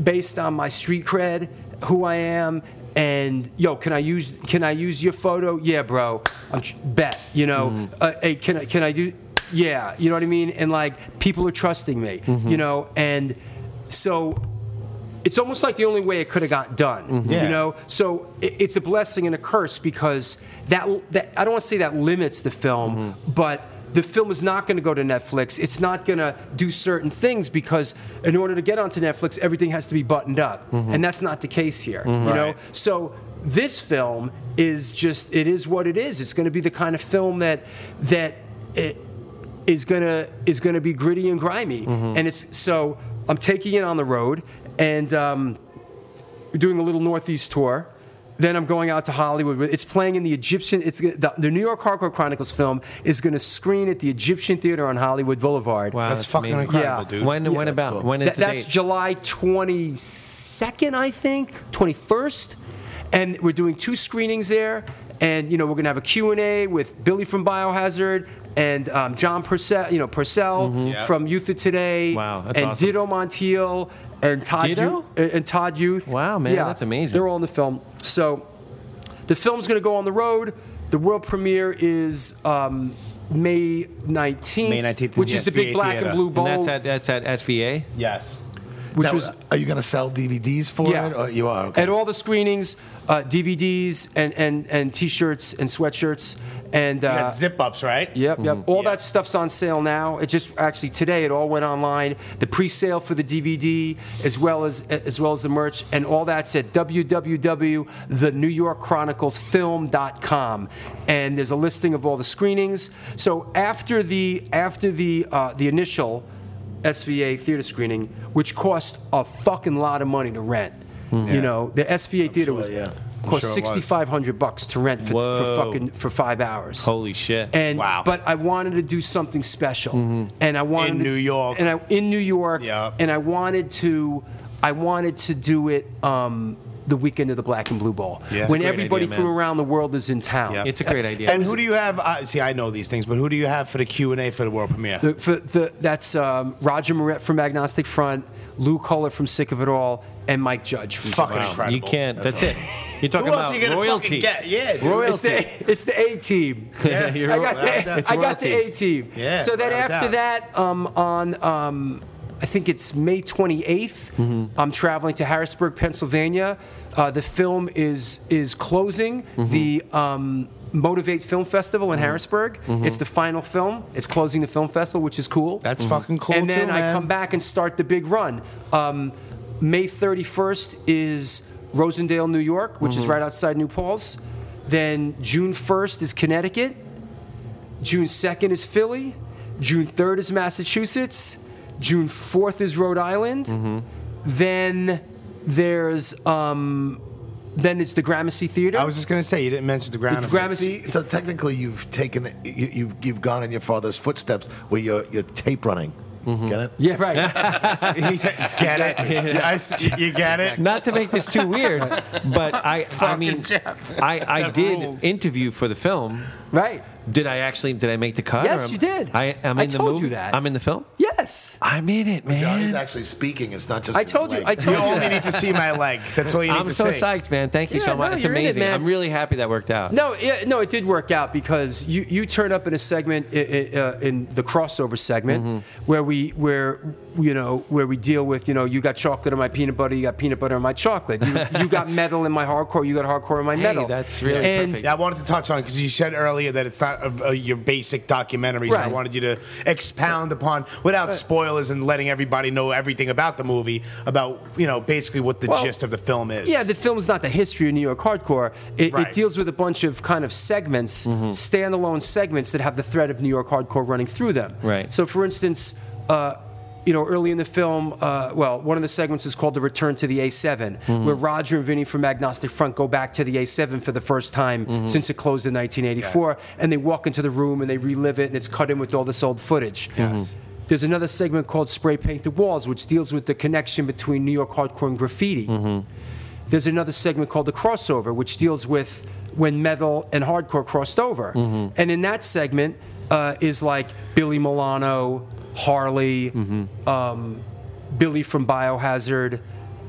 based on my street cred, who I am, and yo, can I use can I use your photo? Yeah, bro. I'm bet. You know, mm-hmm. uh, hey, can I can I do? Yeah, you know what I mean. And like people are trusting me. Mm-hmm. You know, and so it's almost like the only way it could have got done. Mm-hmm. Yeah. You know, so it, it's a blessing and a curse because that that I don't want to say that limits the film, mm-hmm. but the film is not going to go to Netflix. It's not going to do certain things because in order to get onto Netflix, everything has to be buttoned up, mm-hmm. and that's not the case here. You know, Right. so this film is just it is what it is. It's going to be the kind of film that that it is gonna is gonna be gritty and grimy, and it's so I'm taking it on the road and um, doing a little northeast tour. Then I'm going out to Hollywood. It's playing in the Egyptian. It's the, the New York Hardcore Chronicles film is going to screen at the Egyptian Theater on Hollywood Boulevard. Wow, That's fucking amazing. incredible, Yeah. dude. When when about cool. when is That- the that's date? July 22nd, I think, 21st, and we're doing two screenings there. And you know we're gonna have a Q and A with Billy from Biohazard and um, John Porcell, you know Porcell Yeah. from Youth of Today, Wow, that's and awesome. Dito Montiel and Todd Dito? Youth, and and Todd Youth. Wow, man, yeah, that's amazing. They're all in the film. So the film's gonna go on the road. The world premiere is um, May 19th, May 19th which the is the big black Theater. and blue and that's at that's at SVA. Yes. which Now, was are you going to sell DVDs for Yeah. it? Or you are? Okay. at all the screenings, uh, DVDs and, and, and T-shirts and sweatshirts and uh, zip ups, right? Yep, yep. All Yeah. that stuff's on sale now. It just actually today it all went online. The pre-sale for the DVD as well as as well as the merch and all that's at www.thenewyorkchroniclesfilm.com. And there's a listing of all the screenings. So after the after the uh, the initial SVA theater screening, which cost a fucking lot of money to rent. You know, the SVA theater was yeah. Cost sure sixty five hundred bucks to rent for, for fucking for five hours. Holy shit! And Wow. but I wanted to do something special, and I wanted In to- New York. and I in New York, Yeah. and I wanted to, I wanted to do it um, the weekend of the Black and Blue Ball. Yeah. when everybody idea, from around the world is in town. Yep. It's a great idea. And who do you have? Uh, see, I know these things, but who do you have for the Q and A for the world premiere? The, for the, that's um, Roger Miret from Agnostic Front, Lou Koller from Sick of It All, and Mike Judge from Fucking Wow, incredible. you can't. That's, it. You're talking Who else about you royalty. fucking get? Yeah, dude. It's Royalty. the, it's the A team. *laughs* Yeah. You're I got right. the, It's I got the. A team. Yeah, so then after that, um, on um, I think it's May 28th, Mm-hmm. I'm traveling to Harrisburg, Pennsylvania. Uh, the film is is closing Mm-hmm. the um, Moviate Film Festival in Harrisburg. Mm-hmm. It's the final film. It's closing the film festival, which is cool. That's fucking cool And then too, I man. come back and start the big run. Um, May 31st is Rosendale, New York, which is right outside New Paltz. Then June 1st is Connecticut. June 2nd is Philly. June 3rd is Massachusetts. June 4th is Rhode Island. Then there's um, then it's the Gramercy Theater. I was just gonna say you didn't mention the Gramercy. Gramercy- See, so technically, you've taken, you, you've you've gone in your father's footsteps where you're you're tape running. Mm-hmm. Get it? yeah, right. *laughs* he said, "Get it? Yeah, I s- you get it?" Not to make this too weird, but I, I mean, Jeff. I, I That did rules. interview for the film. Right. Did I actually? Did I make the cut? Yes, am- you did. I am I in the told movie. you that. I'm in the film. Yes. I'm in it, man. Johnny's actually speaking. It's not just. I his told you- leg. I told You only need to see my leg. That's all you *laughs* need I'm to so see. psyched, man. Thank you Yeah, so much. no, it's you're in it, amazing. man. I'm really happy that worked out. No, yeah, no, it did work out because you you turned up in a segment i- i- uh, in the crossover segment Mm-hmm. where we where you know where we deal with you know you got chocolate in my peanut butter, you got peanut butter in my chocolate, you, you got *laughs* metal in my hardcore, you got hardcore in my Hey, metal. that's really and perfect. Yeah, I wanted to touch on because you said earlier that it's not uh, uh, your basic documentaries. and I wanted you to expound upon, without spoilers and letting everybody know everything about the movie, about you know basically what the Well, gist of the film is. Yeah, the film is not the history of New York hardcore. It, Right. it deals with a bunch of kind of segments, standalone segments that have the thread of New York hardcore running through them. Right. So, for instance, uh, you know, early in the film, uh, well, one of the segments is called "The Return to the A7," mm-hmm. where Roger and Vinny from Agnostic Front go back to the A7 for the first time mm-hmm. since it closed in 1984, and they walk into the room and they relive it, and it's cut in with all this old footage. Yes. Mm-hmm. There's another segment called Spray Paint the Walls, which deals with the connection between New York hardcore and graffiti. There's another segment called The Crossover, which deals with when metal and hardcore crossed over. And in that segment uh, is like Billy Milano, Harley, um, Billy from Biohazard,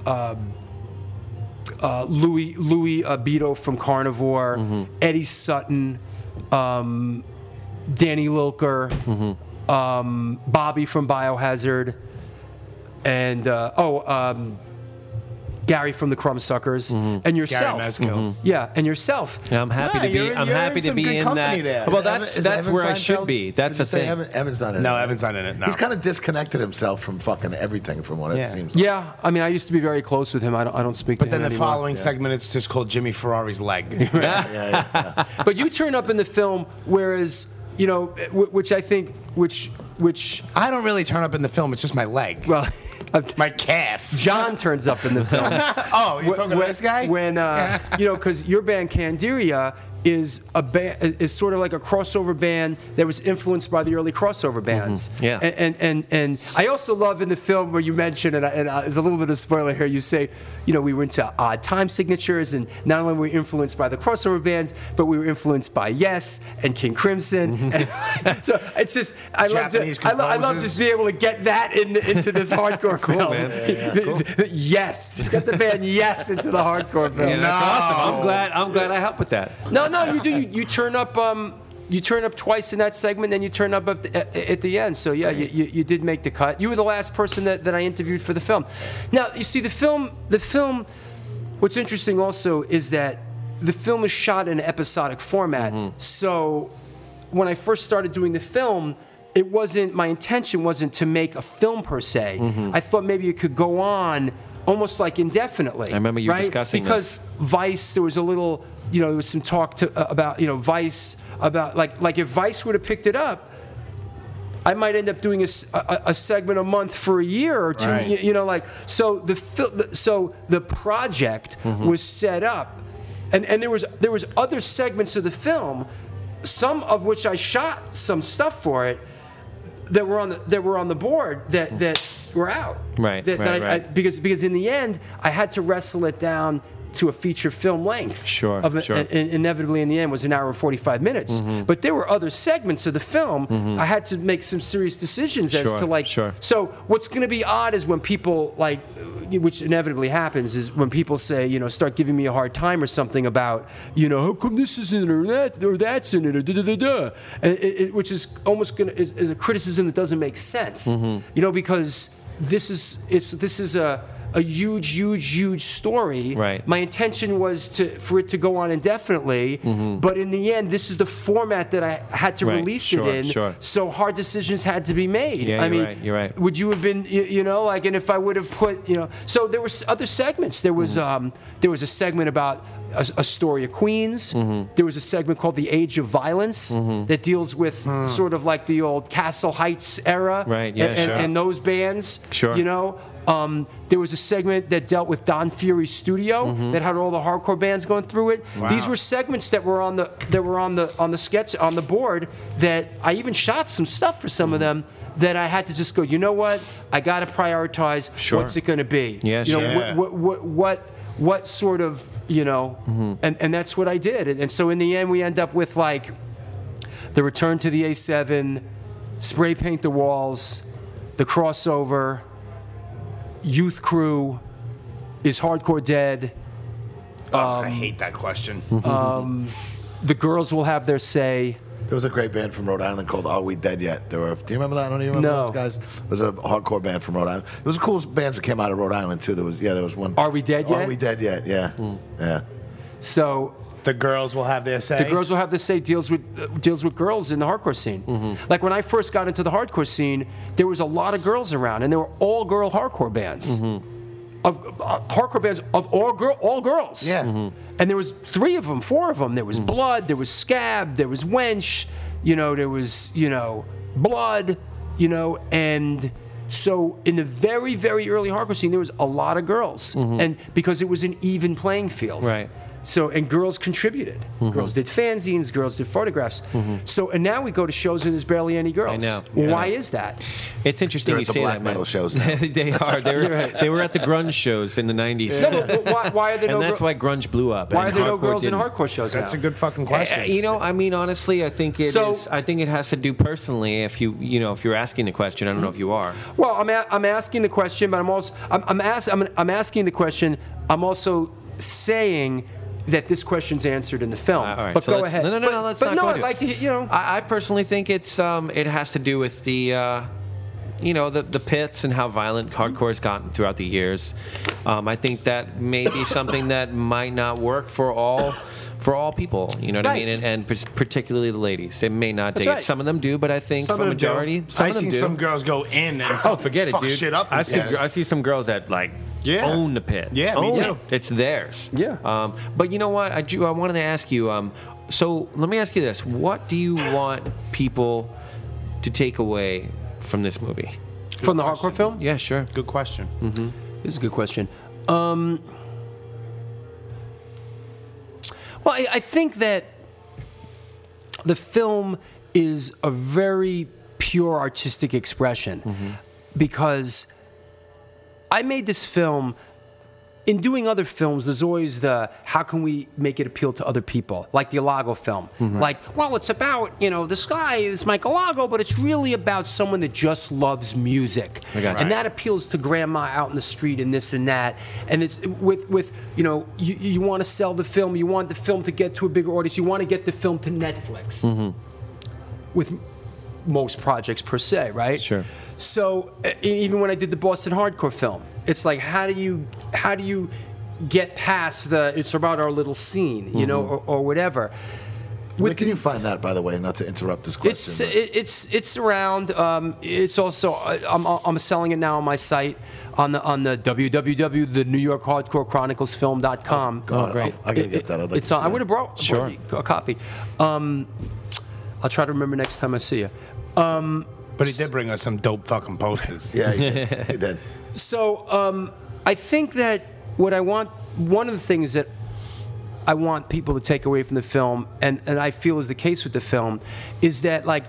um, uh, Louis Louis uh, Beto from Carnivore, Eddie Sutton, um, Danny Lilker, um, Bobby from Biohazard, and uh, oh, um, Gary from the Crumbsuckers, mm-hmm. and Gary yourself. Meskil. Mm-hmm. Yeah, and yourself. And I'm happy Yeah, to be. you're- I'm you're happy in to be in that. there. Well, that's Evan- that's Evan where I should be. That's Did the you thing. Evan, Evan's not in it. No, it. Evan's not in it. No. He's kind of disconnected himself from fucking everything, from what Yeah. it seems. Like. Yeah, I mean, I used to be very close with him. I don't, I don't speak but to then him the anymore. following segment, it's just called Jimmy Ferrari's leg. *laughs* Yeah, yeah, yeah. But you turn up in the film, whereas you know, wh- which I think, which, which, I don't really turn up in the film. It's just my leg, well, my calf. John turns up in the film. *laughs* Oh, you're talking when, to this guy? When uh, *laughs* you know, because your band Candiria is a band is sort of like a crossover band that was influenced by the early crossover bands. Yeah. And, and and and I also love in the film where you mention and, I, and uh, there's a little bit of spoiler here. You say, you know, we went to odd time signatures, and not only were we influenced by the crossover bands, but we were influenced by Yes and King Crimson. And *laughs* so it's just I love to, I, lo- I love just being able to get that in, into this hardcore film. yes, get the band Yes into the hardcore film. Yeah, that's awesome. I'm glad. I'm glad I helped with that. No, no, you do. You, you turn up. Um, you turn up twice in that segment, then you turn up at the, at, the end. So yeah, you, you, you did make the cut. You were the last person that, that I interviewed for the film. Now you see the film. The film. What's interesting also is that the film is shot in an episodic format. So when I first started doing the film, it wasn't my intention wasn't to make a film per se. I thought maybe it could go on almost like indefinitely. I remember you right? discussing because Vice, there was a little, you know, there was some talk to, uh, about, you know, Vice, about like, like if Vice would have picked it up, I might end up doing a a segment a month for a year or two. Right. You, you know, like so the so the project was set up, and, and there was there was other segments of the film, some of which I shot some stuff for it that were on the that were on the board that that were out. Right, That, that right, I- I- right. because because in the end I had to wrestle it down to a feature film length. Sure, Of sure. inevitably, in the end, was an hour and 45 minutes. Mm-hmm. But there were other segments of the film. I had to make some serious decisions as Sure, to like. sure. So what's going to be odd is when people like, which inevitably happens, is when people say, you know, start giving me a hard time or something about, you know, how come this isn't or that or that's in it or da da da da, and it, it, which is almost going to is, is a criticism that doesn't make sense. Mm-hmm. You know, because this is it's this is a a huge, huge, huge story. Right. My intention was to for it to go on indefinitely, but in the end, this is the format that I had to Mm-hmm. Right, release sure, it in. sure. So hard decisions had to be made. Yeah, I you're mean, right, you're right. Would you have been, you, you know, like, and if I would have put, you know, so there was other segments. There was, Mm-hmm. um, there was a segment about a, a story of Queens. Mm-hmm. There was a segment called The Age of Violence that deals with sort of like the old Castle Heights era, Right, yeah, and, and, sure. and those bands, Sure. you know. Um, there was a segment that dealt with Don Fury's studio Mm-hmm. that had all the hardcore bands going through it. These were segments that were on the that were on the on the sketch on the board that I even shot some stuff for some of Mm-hmm. them that I had to just go. You know what? I got to prioritize. Sure. What's it going to be? Yeah, you know. Yeah. what, what what what sort of you know, Mm-hmm. and and that's what I did. And, and so in the end, we end up with like the return to the A7, spray paint the walls, the crossover, youth crew, is hardcore dead. Ugh, I um, hate that question. Um, the girls will have their say. There was a great band from Rhode Island called Are We Dead Yet? There were. Do you remember that? I don't even remember No. those guys. It was a hardcore band from Rhode Island. It was the coolest bands that came out of Rhode Island too. There was yeah, there was one. Are We Dead Yet? Are We Dead Yet? Yeah, hmm. yeah. So The girls will have their say. the girls will have their say deals with uh, deals with girls in the hardcore scene. Like when I first got into the hardcore scene, there was a lot of girls around, and they were all girl hardcore bands. Of uh, hardcore bands of all girl all girls. Yeah. Mhm. And there was three of them, four of them. There was Blood, there was Scab, there was Wench, you know, there was, you know, Blood, you know, and so in the very, very early hardcore scene, there was a lot of girls. And because it was an even playing field. Right. So and girls contributed. Girls did fanzines. Girls did photographs. So and now we go to shows and there's barely any girls. I know, Well, yeah. Why is that? It's interesting They're you at the say black that, man. metal shows now. *laughs* they are. They were, *laughs* they were at the grunge shows in the 90s. No, but why, why are there No and that's gir- why grunge blew up. why are and there no girls in didn't. hardcore shows That's now? a good fucking question. Uh, You know, I mean, honestly, I think it is. So- I think it has to do personally. If you, you know, if you're asking the question, I don't know if you are. Well, I'm, a, I'm asking the question, but I'm also I'm I'm, ask, I'm I'm asking the question. I'm also saying that this question's answered in the film. Uh, all right, but so go ahead. No, no, no, but, no, let's but not no, go I'd like to. You know, I, I personally think it's um, it has to do with the uh, you know the the pits and how violent hardcore has gotten throughout the years. Um, I think that may be something that might not work for all. For all people, you know what I Right. mean, and, and pers- particularly the ladies, they may not That's dig right. it. Some of them do, but I think Some for of them do. majority, some I of them seen do. some girls go in and Oh, forget fuck it, dude. shit up. I see, Yes. I see some girls that like Yeah. own the pit. Yeah, me Own too. it. It's theirs. Yeah. Um, but you know what? I do. I wanted to ask you. Um, so let me ask you this: What do you want people to take away from this movie? from the hardcore film. Yeah, sure. Good question. This is a good question. Um, well, I, I think that the film is a very pure artistic expression mm-hmm. because I made this film. In doing other films, there's always the how can we make it appeal to other people, like the Alago film. Mm-hmm. Like, well, it's about you know this guy is Michael Alago, but it's really about someone that just loves music, I got you. and that appeals to grandma out in the street and this and that. And it's with with you know you, you want to sell the film, you want the film to get to a bigger audience, you want to get the film to Netflix. Mm-hmm. With most projects per se, right? Sure. So even when I did the Boston hardcore film, it's like how do you how do you get past the it's about our little scene, you know, or, or whatever. Where can you find that, by the way? Not to interrupt this question. It's it, it's it's around. Um, it's also I'm, I'm selling it now on my site on the on the www.the NewYork Oh, great. I gotta get that. I'd like it's to on, see I would have brought, Sure. a copy. Um, I'll try to remember next time I see you. But he did bring us some dope fucking posters. *laughs* yeah, he did. *laughs* He did. So um, I think that what I want, one of the things that I want people to take away from the film, and, and I feel is the case with the film, is that like,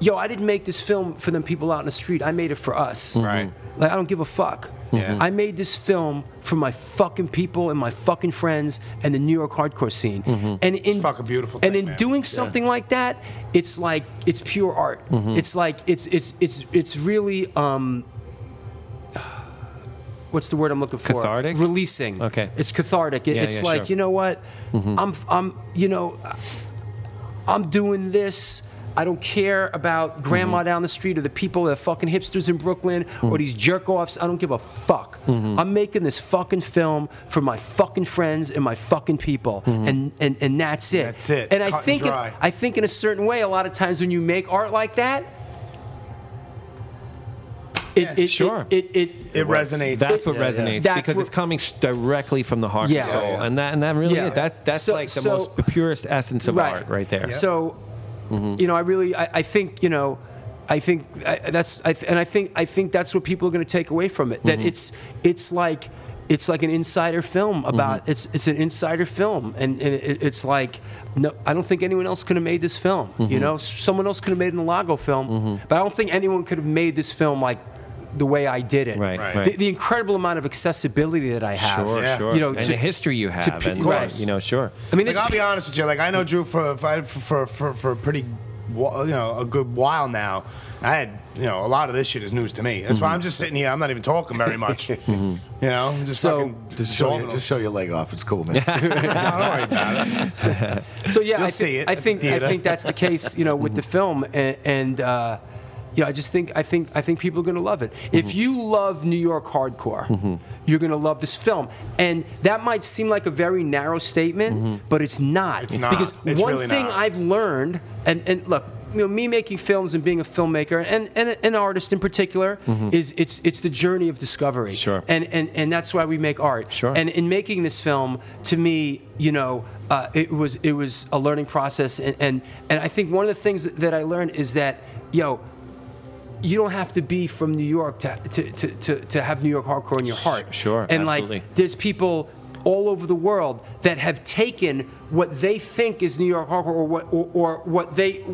yo, I didn't make this film for them people out in the street. I made it for us. Right. Like I don't give a fuck. Yeah. I made this film for my fucking people and my fucking friends and the New York hardcore scene. Mm-hmm. And in fucking beautiful And in man. doing something like that, it's like it's pure art. Mm-hmm. It's like it's it's it's it's really um what's the word I'm looking for? Cathartic? Releasing. Okay. It's cathartic. It- Yeah, it's yeah, like, sure. Mm-hmm. you know what? I'm I'm you know I'm doing this. I don't care about grandma Mm-hmm. down the street or the people, the fucking hipsters in Brooklyn Mm-hmm. or these jerk offs. I don't give a fuck. I'm making this fucking film for my fucking friends and my fucking people, Mm-hmm. and, and and that's it. That's it. And I Cut and think dry. I think in a certain way, a lot of times when you make art like that, it, Yeah, it, sure. it, it, It resonates. That's what Yeah, yeah. resonates That's because what- it's coming directly from the heart Yeah. and soul, Yeah, yeah. and that and that really Yeah. is. That that's So- like the so- most the purest essence of Right. art right there. So, mm-hmm. you know, I really, I, I think, you know, I think I, that's, I, th- and I think, I think that's what people are going to take away from it. That mm-hmm. it's, it's like, it's like an insider film mm-hmm. about. It's, it's an insider film, and, and it, it's like, no, I don't think anyone else could have made this film. You know, someone else could have made an Lago film, but I don't think anyone could have made this film like the way I did it. Right, Right. right. The, the incredible amount of accessibility that I have. Sure, Yeah. sure. You know, and to- the history you have, pe- and right. you know, sure. I mean, Like I'll be honest with you, like I know Drew for for for for, for a pretty, wh- you know, a good while now. I had, you know, a lot of this shit is news to me. That's why I'm just sitting here. I'm not even talking very much. *laughs* You know, I'm just So- Just show, talking. your, just show your leg off. It's cool, man. No, *laughs* don't worry about it. So yeah, You'll I, thi- see it I at the think I think that's the case, you know, with the film, and, and uh, you know, I just think I think I think people are going to love it. If mm-hmm. you love New York hardcore, mm-hmm. you're going to love this film, and that might seem like a very narrow statement, mm-hmm. but it's not. It's not. because It's one really thing not. I've learned, and and look. You know, me making films and being a filmmaker and, and an artist in particular is it's it's the journey of discovery. Sure. And and and that's why we make art. Sure. And in making this film, to me, you know, uh, it was it was a learning process, and, and and I think one of the things that I learned is that, yo, you don't have to be from New York to to, to, to, to have New York hardcore in your heart. Sure, And absolutely. like, there's people all over the world that have taken what they think is New York hardcore, or what or, or what they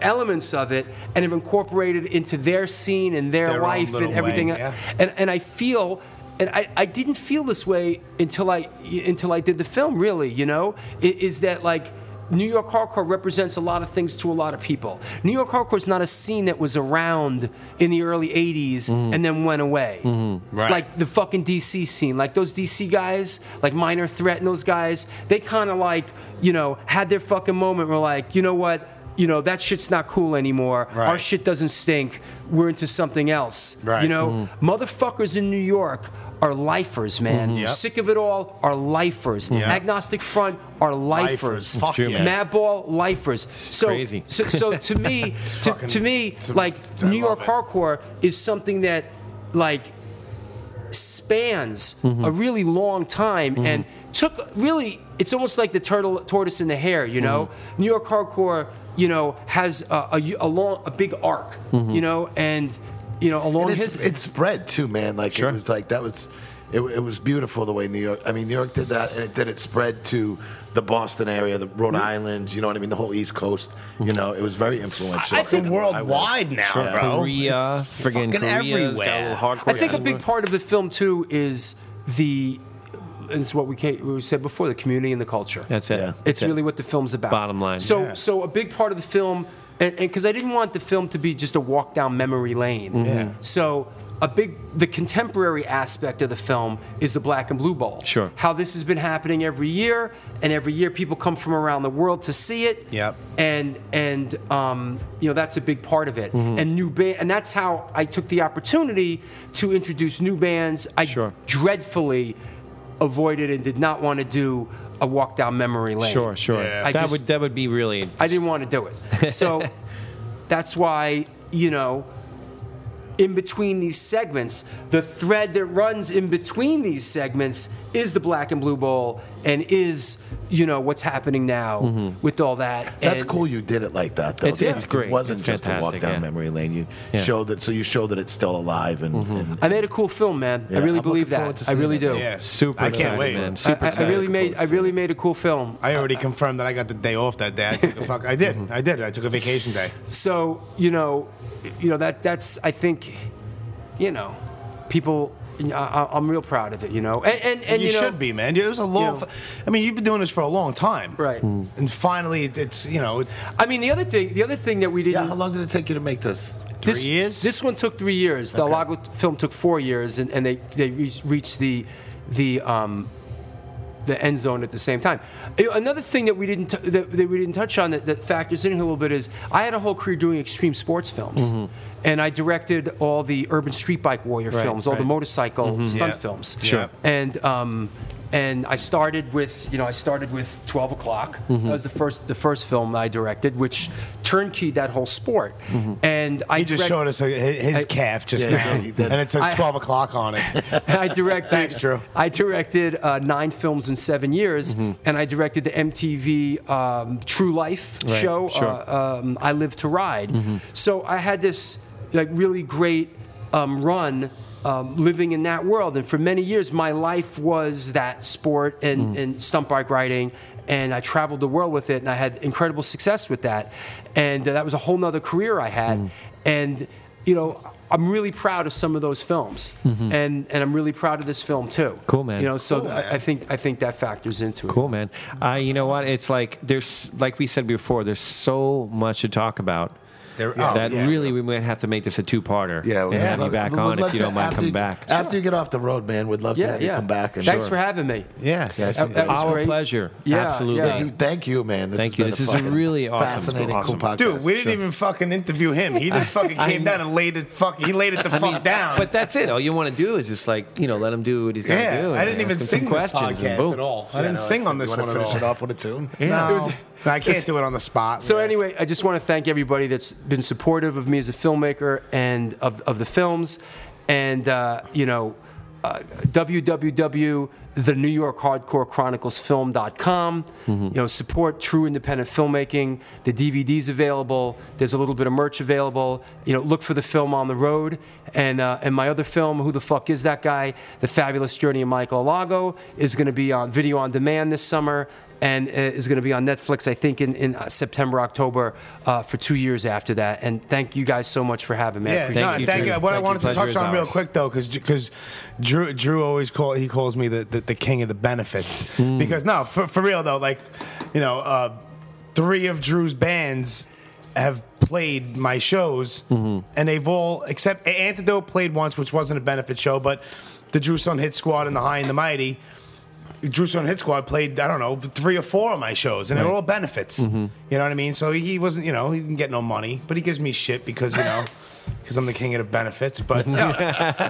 elements of it and have incorporated into their scene and their, Their life and everything way, yeah. and and I feel and I, I didn't feel this way until I until I did the film really you know I- is that like New York hardcore represents a lot of things to a lot of people. New York hardcore is not a scene that was around in the early '80s mm-hmm. and then went away, mm-hmm. Right. like the fucking DC scene. Like those DC guys, like Minor Threat and those guys, they kind of like you know had their fucking moment. Where like you know what, you know that shit's not cool anymore. Our shit doesn't stink. We're into something else. Right. You know, mm-hmm. motherfuckers in New York are lifers, man. Yep. Sick of it all are lifers. Yep. Agnostic Front are lifers. Lifers. Fuck true, yeah. man. Madball lifers. So, crazy. so, so to me, *laughs* to, fucking- to me, like I New York it. hardcore is something that, like, spans Mm-hmm. a really long time and took really. It's almost like the turtle, tortoise, and the hare. You know, Mm-hmm. New York hardcore. You know, has a, a, a long, a big arc. Mm-hmm. You know, and you know, a long And it's, history. it spread too, man. Like Sure. it was like that was, it, it was beautiful the way New York. I mean, New York did that, and it did it spread to the Boston area, the Rhode mm-hmm. Island. You know what I mean? The whole East Coast. You know, it was very influential. I think I worldwide now, Sure. bro. Korea, It's friggin' fucking Korea's got a everywhere. hardcore. I think a big part of the film too is the, and it's what we, came, we said before, the community and the culture. That's it. Yeah. It's That's it. really what the film's about. Bottom line. So, Yeah. so a big part of the film, and because I didn't want the film to be just a walk down memory lane. Mm-hmm. Yeah. So, a big, the contemporary aspect of the film is the Black and Blue Bowl. Sure. How this has been happening every year, and every year people come from around the world to see it. Yep. And and um, you know that's a big part of it. Mm-hmm. And new band, and that's how I took the opportunity to introduce new bands. I Sure. dreadfully avoided and did not want to do a walk down memory lane. Sure, sure. Yeah. I that just- would that would be really. I didn't want to do it. *laughs* So that's why, you know, in between these segments, the thread that runs in between these segments is the black and blue bowl and is, you know, what's happening now mm-hmm. with all that. That's And- cool. You did it like that, though. It's- That it's it great. wasn't It's just a walk down yeah. memory lane. You Yeah. showed that, so you showed that it's still alive, and, mm-hmm. and I made a cool film, man. Yeah, I really I'm believe that. I really do. Yeah. Super I can't excited, wait. man. Super I- I really made I really made a cool film. I already confirmed that I got the day off that day. I took a fuck. I did. Mm-hmm. I did. I took a vacation day. So you know, you know that that's I think, you know, people I, I- I'm real proud of it. You know, and and, and you, you, know, should be, man. It was a long. know- I mean, you've been doing this for a long time, Right. And finally, it's you know, I mean, the other thing, the other thing that we didn't. Yeah, how long did it take you to make this? three this, years. This one took three years. The Lago film took four years, and, and they they reached, reached the the um, the end zone at the same time. Another thing that we didn't t- that, that we didn't touch on that, that factors in here a little bit is I had a whole career doing extreme sports films, and I directed all the urban street bike warrior Right, films, all the right. motorcycle stunt Yeah. films. Sure. And um, and I started with you know I started with 12 o'clock. That was the first the first film I directed, which turnkeyed that whole sport. And I he just direct- showed us uh, his his I- calf just Yeah, now, he did. and it says I- twelve o'clock on it. *laughs* I directed. Thanks, Drew. I directed uh, nine films in seven years, and I directed the MTV um, True Life Right, show. sure. Uh, um, I Live to Ride. So I had this like really great um, run. Um, living in that world, and for many years, my life was that sport and, and stunt bike riding, and I traveled the world with it, and I had incredible success with that, and uh, that was a whole nother career I had, and you know, I'm really proud of some of those films, and and I'm really proud of this film too. Cool, man. You know, so Cool, I. I think I think that factors into it. Cool, man. Uh, you know what? It's like there's, like we said before, there's so much to talk about. There- oh, that yeah. really we might have to make this a two-parter. Yeah, and we'd have you back we'd on love if you don't mind after coming back. After you get off the road, man, we'd love to Yeah, have you come back. And Thanks for having me. Yeah, Yeah, That- that Our great. pleasure. Yeah, Absolutely. yeah. Dude, thank you, man. This Thank you. This is a really awesome- fascinating, awesome. cool podcast. Dude, we didn't Sure. even fucking interview him. He just *laughs* fucking came down and laid it fuck. He laid it the fuck down. But that's it. All you want to do is just like you know let him do what he's got to yeah, do. I didn't even ask sing some questions podcast at all. I didn't sing on this one wanna finish it off with a tune? No, No, I can't do it on the spot. So man. anyway, I just want to thank everybody that's been supportive of me as a filmmaker and of, of the films, and uh, you know, uh, www.thenewyorkhardcorechroniclesfilm.com. You know, support true independent filmmaking. The DVD's available. There's a little bit of merch available. You know, look for the film on the road. And uh, and my other film, Who the Fuck Is That Guy? The Fabulous Journey of Michael Alago, is going to be on video on demand this summer and uh, is going to be on Netflix, I think, in, in uh, September, October, uh, for two years after that. And thank you guys so much for having me. I Yeah, appreciate no, Thank you, thank you. What I Thank you. wanted to touch on real quick though, because because Drew Drew always call he calls me the the, the king of the benefits. Hmm. Because no, for for real though, like you know, uh, three of Drew's bands have played my shows, Mm-hmm. and they've all except Antidote played once, which wasn't a benefit show, but the Drew Son Hit Squad and the High and the Mighty. Drew Son Hit Squad played, I don't know, three or four of my shows, and they're all benefits. Mm-hmm. You know what I mean? So he wasn't, you know, he didn't get no money, but he gives me shit because, you know, *laughs* because I'm the king of the benefits. But, *laughs* no,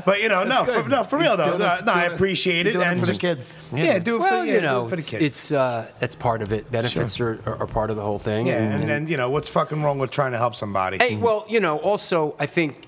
but you know, no, for, no, for real though, no, no, I appreciate it, it and for the kids. Yeah, do it Well, for yeah, you know, it for the kids. it's uh, that's part of it. Benefits are, are, are part of the whole thing. yeah, and then you know what's fucking wrong with trying to help somebody? Hey, well, you know, also I think,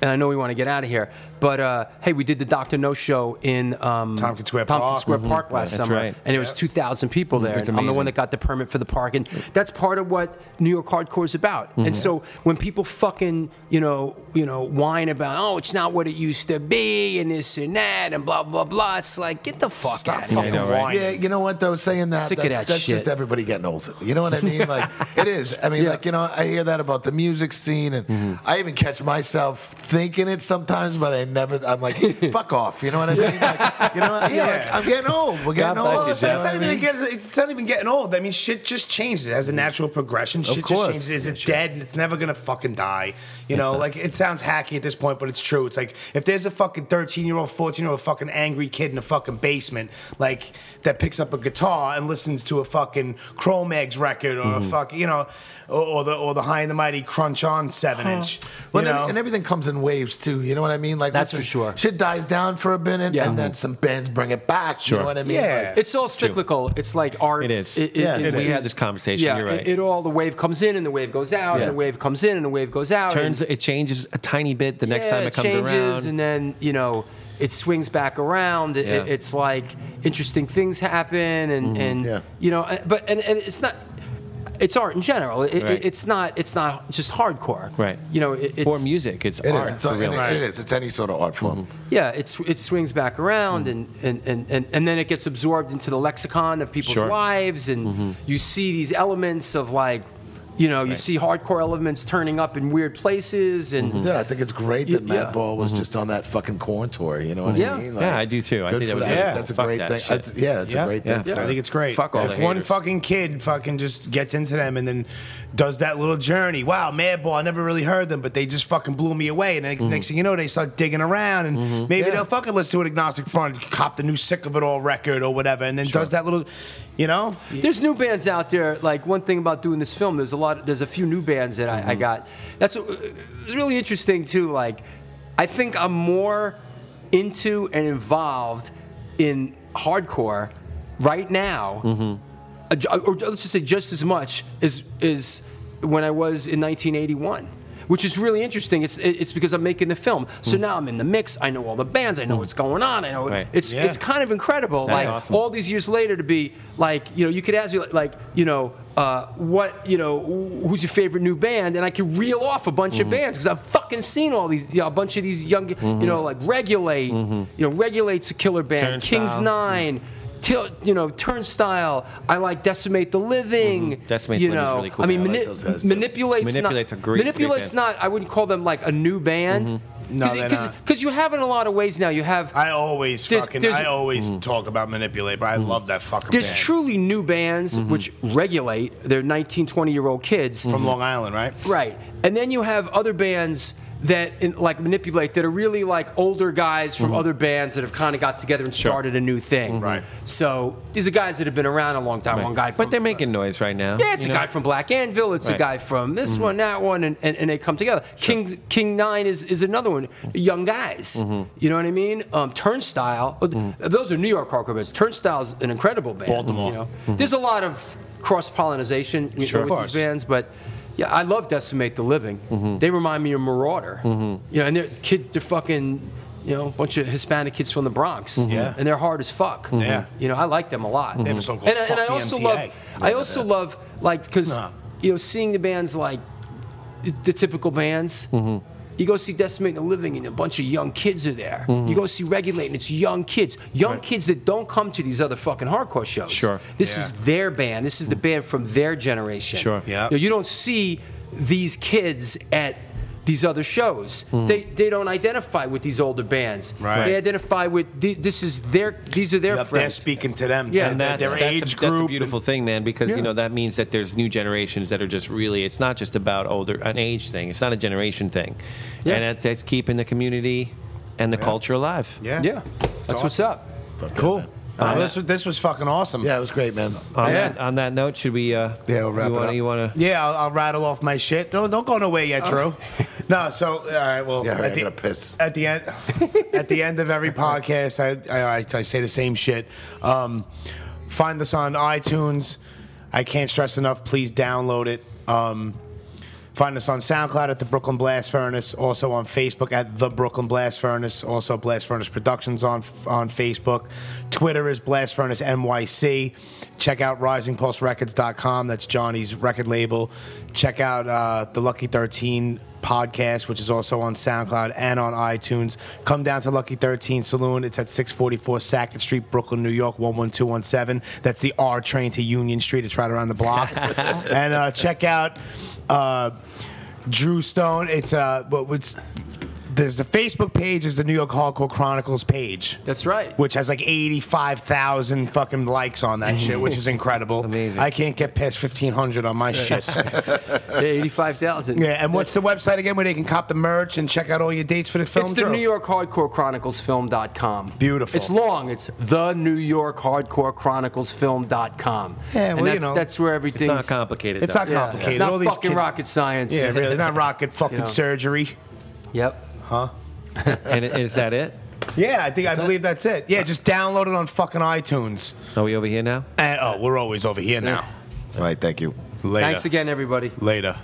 and I know we want to get out of here, but uh, hey, we did the Doctor No show in um, Tompkins Square Tompkins Park. Square Mhm. Park last That's summer, right. and it was 2,000 people there. It's And I'm the one that got the permit for the park, and that's part of what New York hardcore is about. And so when people fucking, you know, you know, whine about, oh, it's not what it used to be, and this and that, and blah blah blah, it's like get the fuck Stop out of here. fucking know, right? whining. Yeah, you know what though? Saying that, Sick of that's, that that's just everybody getting old. You know what I mean? Like *laughs* it is. I mean, Yeah. like you know, I hear that about the music scene, and Mm-hmm. I even catch myself thinking it sometimes, but I never. I'm like, *laughs* fuck off. You know what I mean? Like, *laughs* you know, what? yeah, like, I'm getting old. We're getting old. you, It's, you know it's what not even getting, it's not even getting old. I mean, shit just changes. It has a natural progression. Shit course. just changes. Is it dead and it's never gonna fucking die? You know, like it sounds hacky at this point, but it's true. It's like if there's a fucking 13 year old, 14 year old fucking angry kid in a fucking basement, like that picks up a guitar and listens to a fucking Cro-Mags record or a mm-hmm. fucking, you know, or, or the or the High and the Mighty Crunch on seven inch. Well, you and, know, and everything comes in waves too. You know what I mean? Like That's for sure. Shit dies down for a minute, Yeah. and then some bands bring it back. You know what I mean? Yeah. Like, It's all cyclical. It's like art. It is. Yeah, it We is. had this conversation. Yeah, You're right. it, it all the wave comes in and the wave goes out, Yeah. and the wave comes in and the wave goes out. turns. and, It changes a tiny bit the next yeah, time it comes changes, around. and then you know it swings back around. It, Yeah. it's like interesting things happen, and and Yeah. you know, uh, but and, and it's not. It's art in general. It, it- it's not. It's not just hardcore. Right. You know, it, it's or music. It's It art. is. It's, for and real. it- it is. It's any sort of art form. Yeah, it's it swings back around and, and, and, and, and then it gets absorbed into the lexicon of people's Sure. lives and mm-hmm. you see these elements of like You know, you see hardcore elements turning up in weird places, and mm-hmm. Yeah, I think it's great that Yeah. Madball was mm-hmm. just on that fucking Korn tour. You know what Yeah. I mean? Yeah, I do too. I think that was them. Yeah. That's a Fuck great that thing. shit. I- yeah, it's Yeah. a great Yeah. thing. I think it's great. Fuck all if the one fucking kid fucking just gets into them and then does that little journey, wow, Madball, I never really heard them, but they just fucking blew me away. And then next, mm-hmm. next thing you know, they start digging around and maybe Yeah. they'll fucking listen to an agnostic front, cop the new Sick of It All record or whatever, and then does that little, you know? There's new bands out there. Like one thing about doing this film, there's a lot. There's a few new bands that I, I mm-hmm. got. That's uh, it's really interesting too. Like, I think I'm more into and involved in hardcore right now, mm-hmm. uh, ju- or let's just say just as much as as when I was in 1981 which is really interesting. It's it's because I'm making the film, so hmm. now I'm in the mix. I know all the bands. I know hmm. what's going on. I know right. it's yeah. it's kind of incredible. That's like awesome. all these years later to be like you know you could ask me like you know uh, what you know who's your favorite new band and i can reel off a bunch mm-hmm. of hmm. bands because i've fucking seen all these you know, a bunch of these young mm-hmm. you know like regulate mm-hmm. you know regulate's a killer band Turnstile. kings 9 Til- you know, Turnstile. I like Decimate the Living. Mm-hmm. Decimate you the Living's know, really cool. I mean, I like those manipulates. Manipulate's not, a great- Manipulate's great not. I wouldn't call them like a new band. Mm-hmm. No, they're not. Because you have it in a lot of ways now. You have I always There's- fucking, there's- I always mm-hmm. talk about Manipulate, but I mm-hmm. love that fucking band. There's band. truly new bands which regulate. They're 19, 20 year old kids. From Long Island, right? Right. And then you have other bands that in, like manipulate that are really like older guys from mm-hmm. other bands that have kind of got together and started a new thing. Mm-hmm. Right. So these are guys that have been around a long time. One guy from but they're making noise right now. yeah, it's a know? guy from Black Anvil. It's a guy from this mm-hmm. one, that one, and, and, and they come together. King King Nine is, is another one. Young guys. You know what I mean? Um, Turnstile. Oh, those are New York hardcore bands. Turnstile's an incredible band. Baltimore. You know? There's a lot of cross pollination Sure. with these bands, but. Yeah, I love Decimate the Living. Mm-hmm. They remind me of Marauder. Mm-hmm. You know, and they're kids, they're fucking, you know, a bunch of Hispanic kids from the Bronx. Mm-hmm. Yeah. And they're hard as fuck. Yeah. You know, I like them a lot. They have a song called and, I- and I the also MTA. love, I also love like because Nah. you know seeing the bands like the typical bands. Mm-hmm. You go see Decimate the Living and a bunch of young kids are there. You go see Regulate and it's young kids, young Right. kids that don't come to these other fucking hardcore shows. Sure. This Yeah. is their band. This is the band from their generation. Sure. Yeah. You, know, you don't see these kids at these other shows. Hmm. They they don't identify with these older bands. Right. They identify with the, this is their these are their Yep, they're speaking to them. Yeah, their, and that's, their that's age a, group. That's a beautiful thing, man, because Yeah. you know that means that there's new generations that are just really. It's not just about older an age thing. It's not a generation thing, Yeah. and that's, that's keeping the community and the culture alive. Yeah. yeah, that's what's up. Cool. Well, this was this was fucking awesome. Yeah, it was great, man. On, Yeah. that, on that note, should we? Uh, Yeah, we'll wrap you it wanna, up. You want to? Yeah, I'll, I'll rattle off my shit. Don't don't go nowhere yet, Drew. *laughs* No, so all right. Well, Yeah, at I the, gotta piss. at the end, at the end of every *laughs* podcast, I I, I, I say the same shit. Um, find us on iTunes. I can't stress enough. Please download it. Um, Find us on SoundCloud at the Brooklyn Blast Furnace. Also on Facebook at the Brooklyn Blast Furnace. Also Blast Furnace Productions on on Facebook. Twitter is Blast Furnace NYC. Check out RisingPulseRecords.com. That's Johnny's record label. Check out uh, the Lucky Thirteen podcast, which is also on SoundCloud and on iTunes. Come down to Lucky 13 Saloon. It's at 644 Sackett Street, Brooklyn, New York, 11217. That's the R train to Union Street. It's right around the block. *laughs* and uh, check out uh, Drew Stone. It's uh, what what's there's the Facebook page is the New York Hardcore Chronicles page. That's right. Which has like 85,000 fucking likes on that shit, which is *laughs* incredible. Amazing. I can't get past 1,500 on my shit. *laughs* Yeah, Eighty-five thousand. Yeah, and what's the website again where they can cop the merch and check out all your dates for the film? It's the Drew? New York Hardcore Chronicles Film.com. Beautiful. It's long. It's the New York Hardcore Chronicles Film.com. Yeah, and well, you that's, know, that's where It's everything's. not complicated. It's though. not Yeah, complicated. It's not all these fucking kids, rocket science. Yeah, really, not *laughs* rocket fucking Yeah. surgery. Yep. And i- is that it? Yeah, I think I believe that's it. Yeah, just download it on fucking iTunes. Are we over here now? And oh, we're always over here now. All right, thank you. Later. Thanks again, everybody. Later.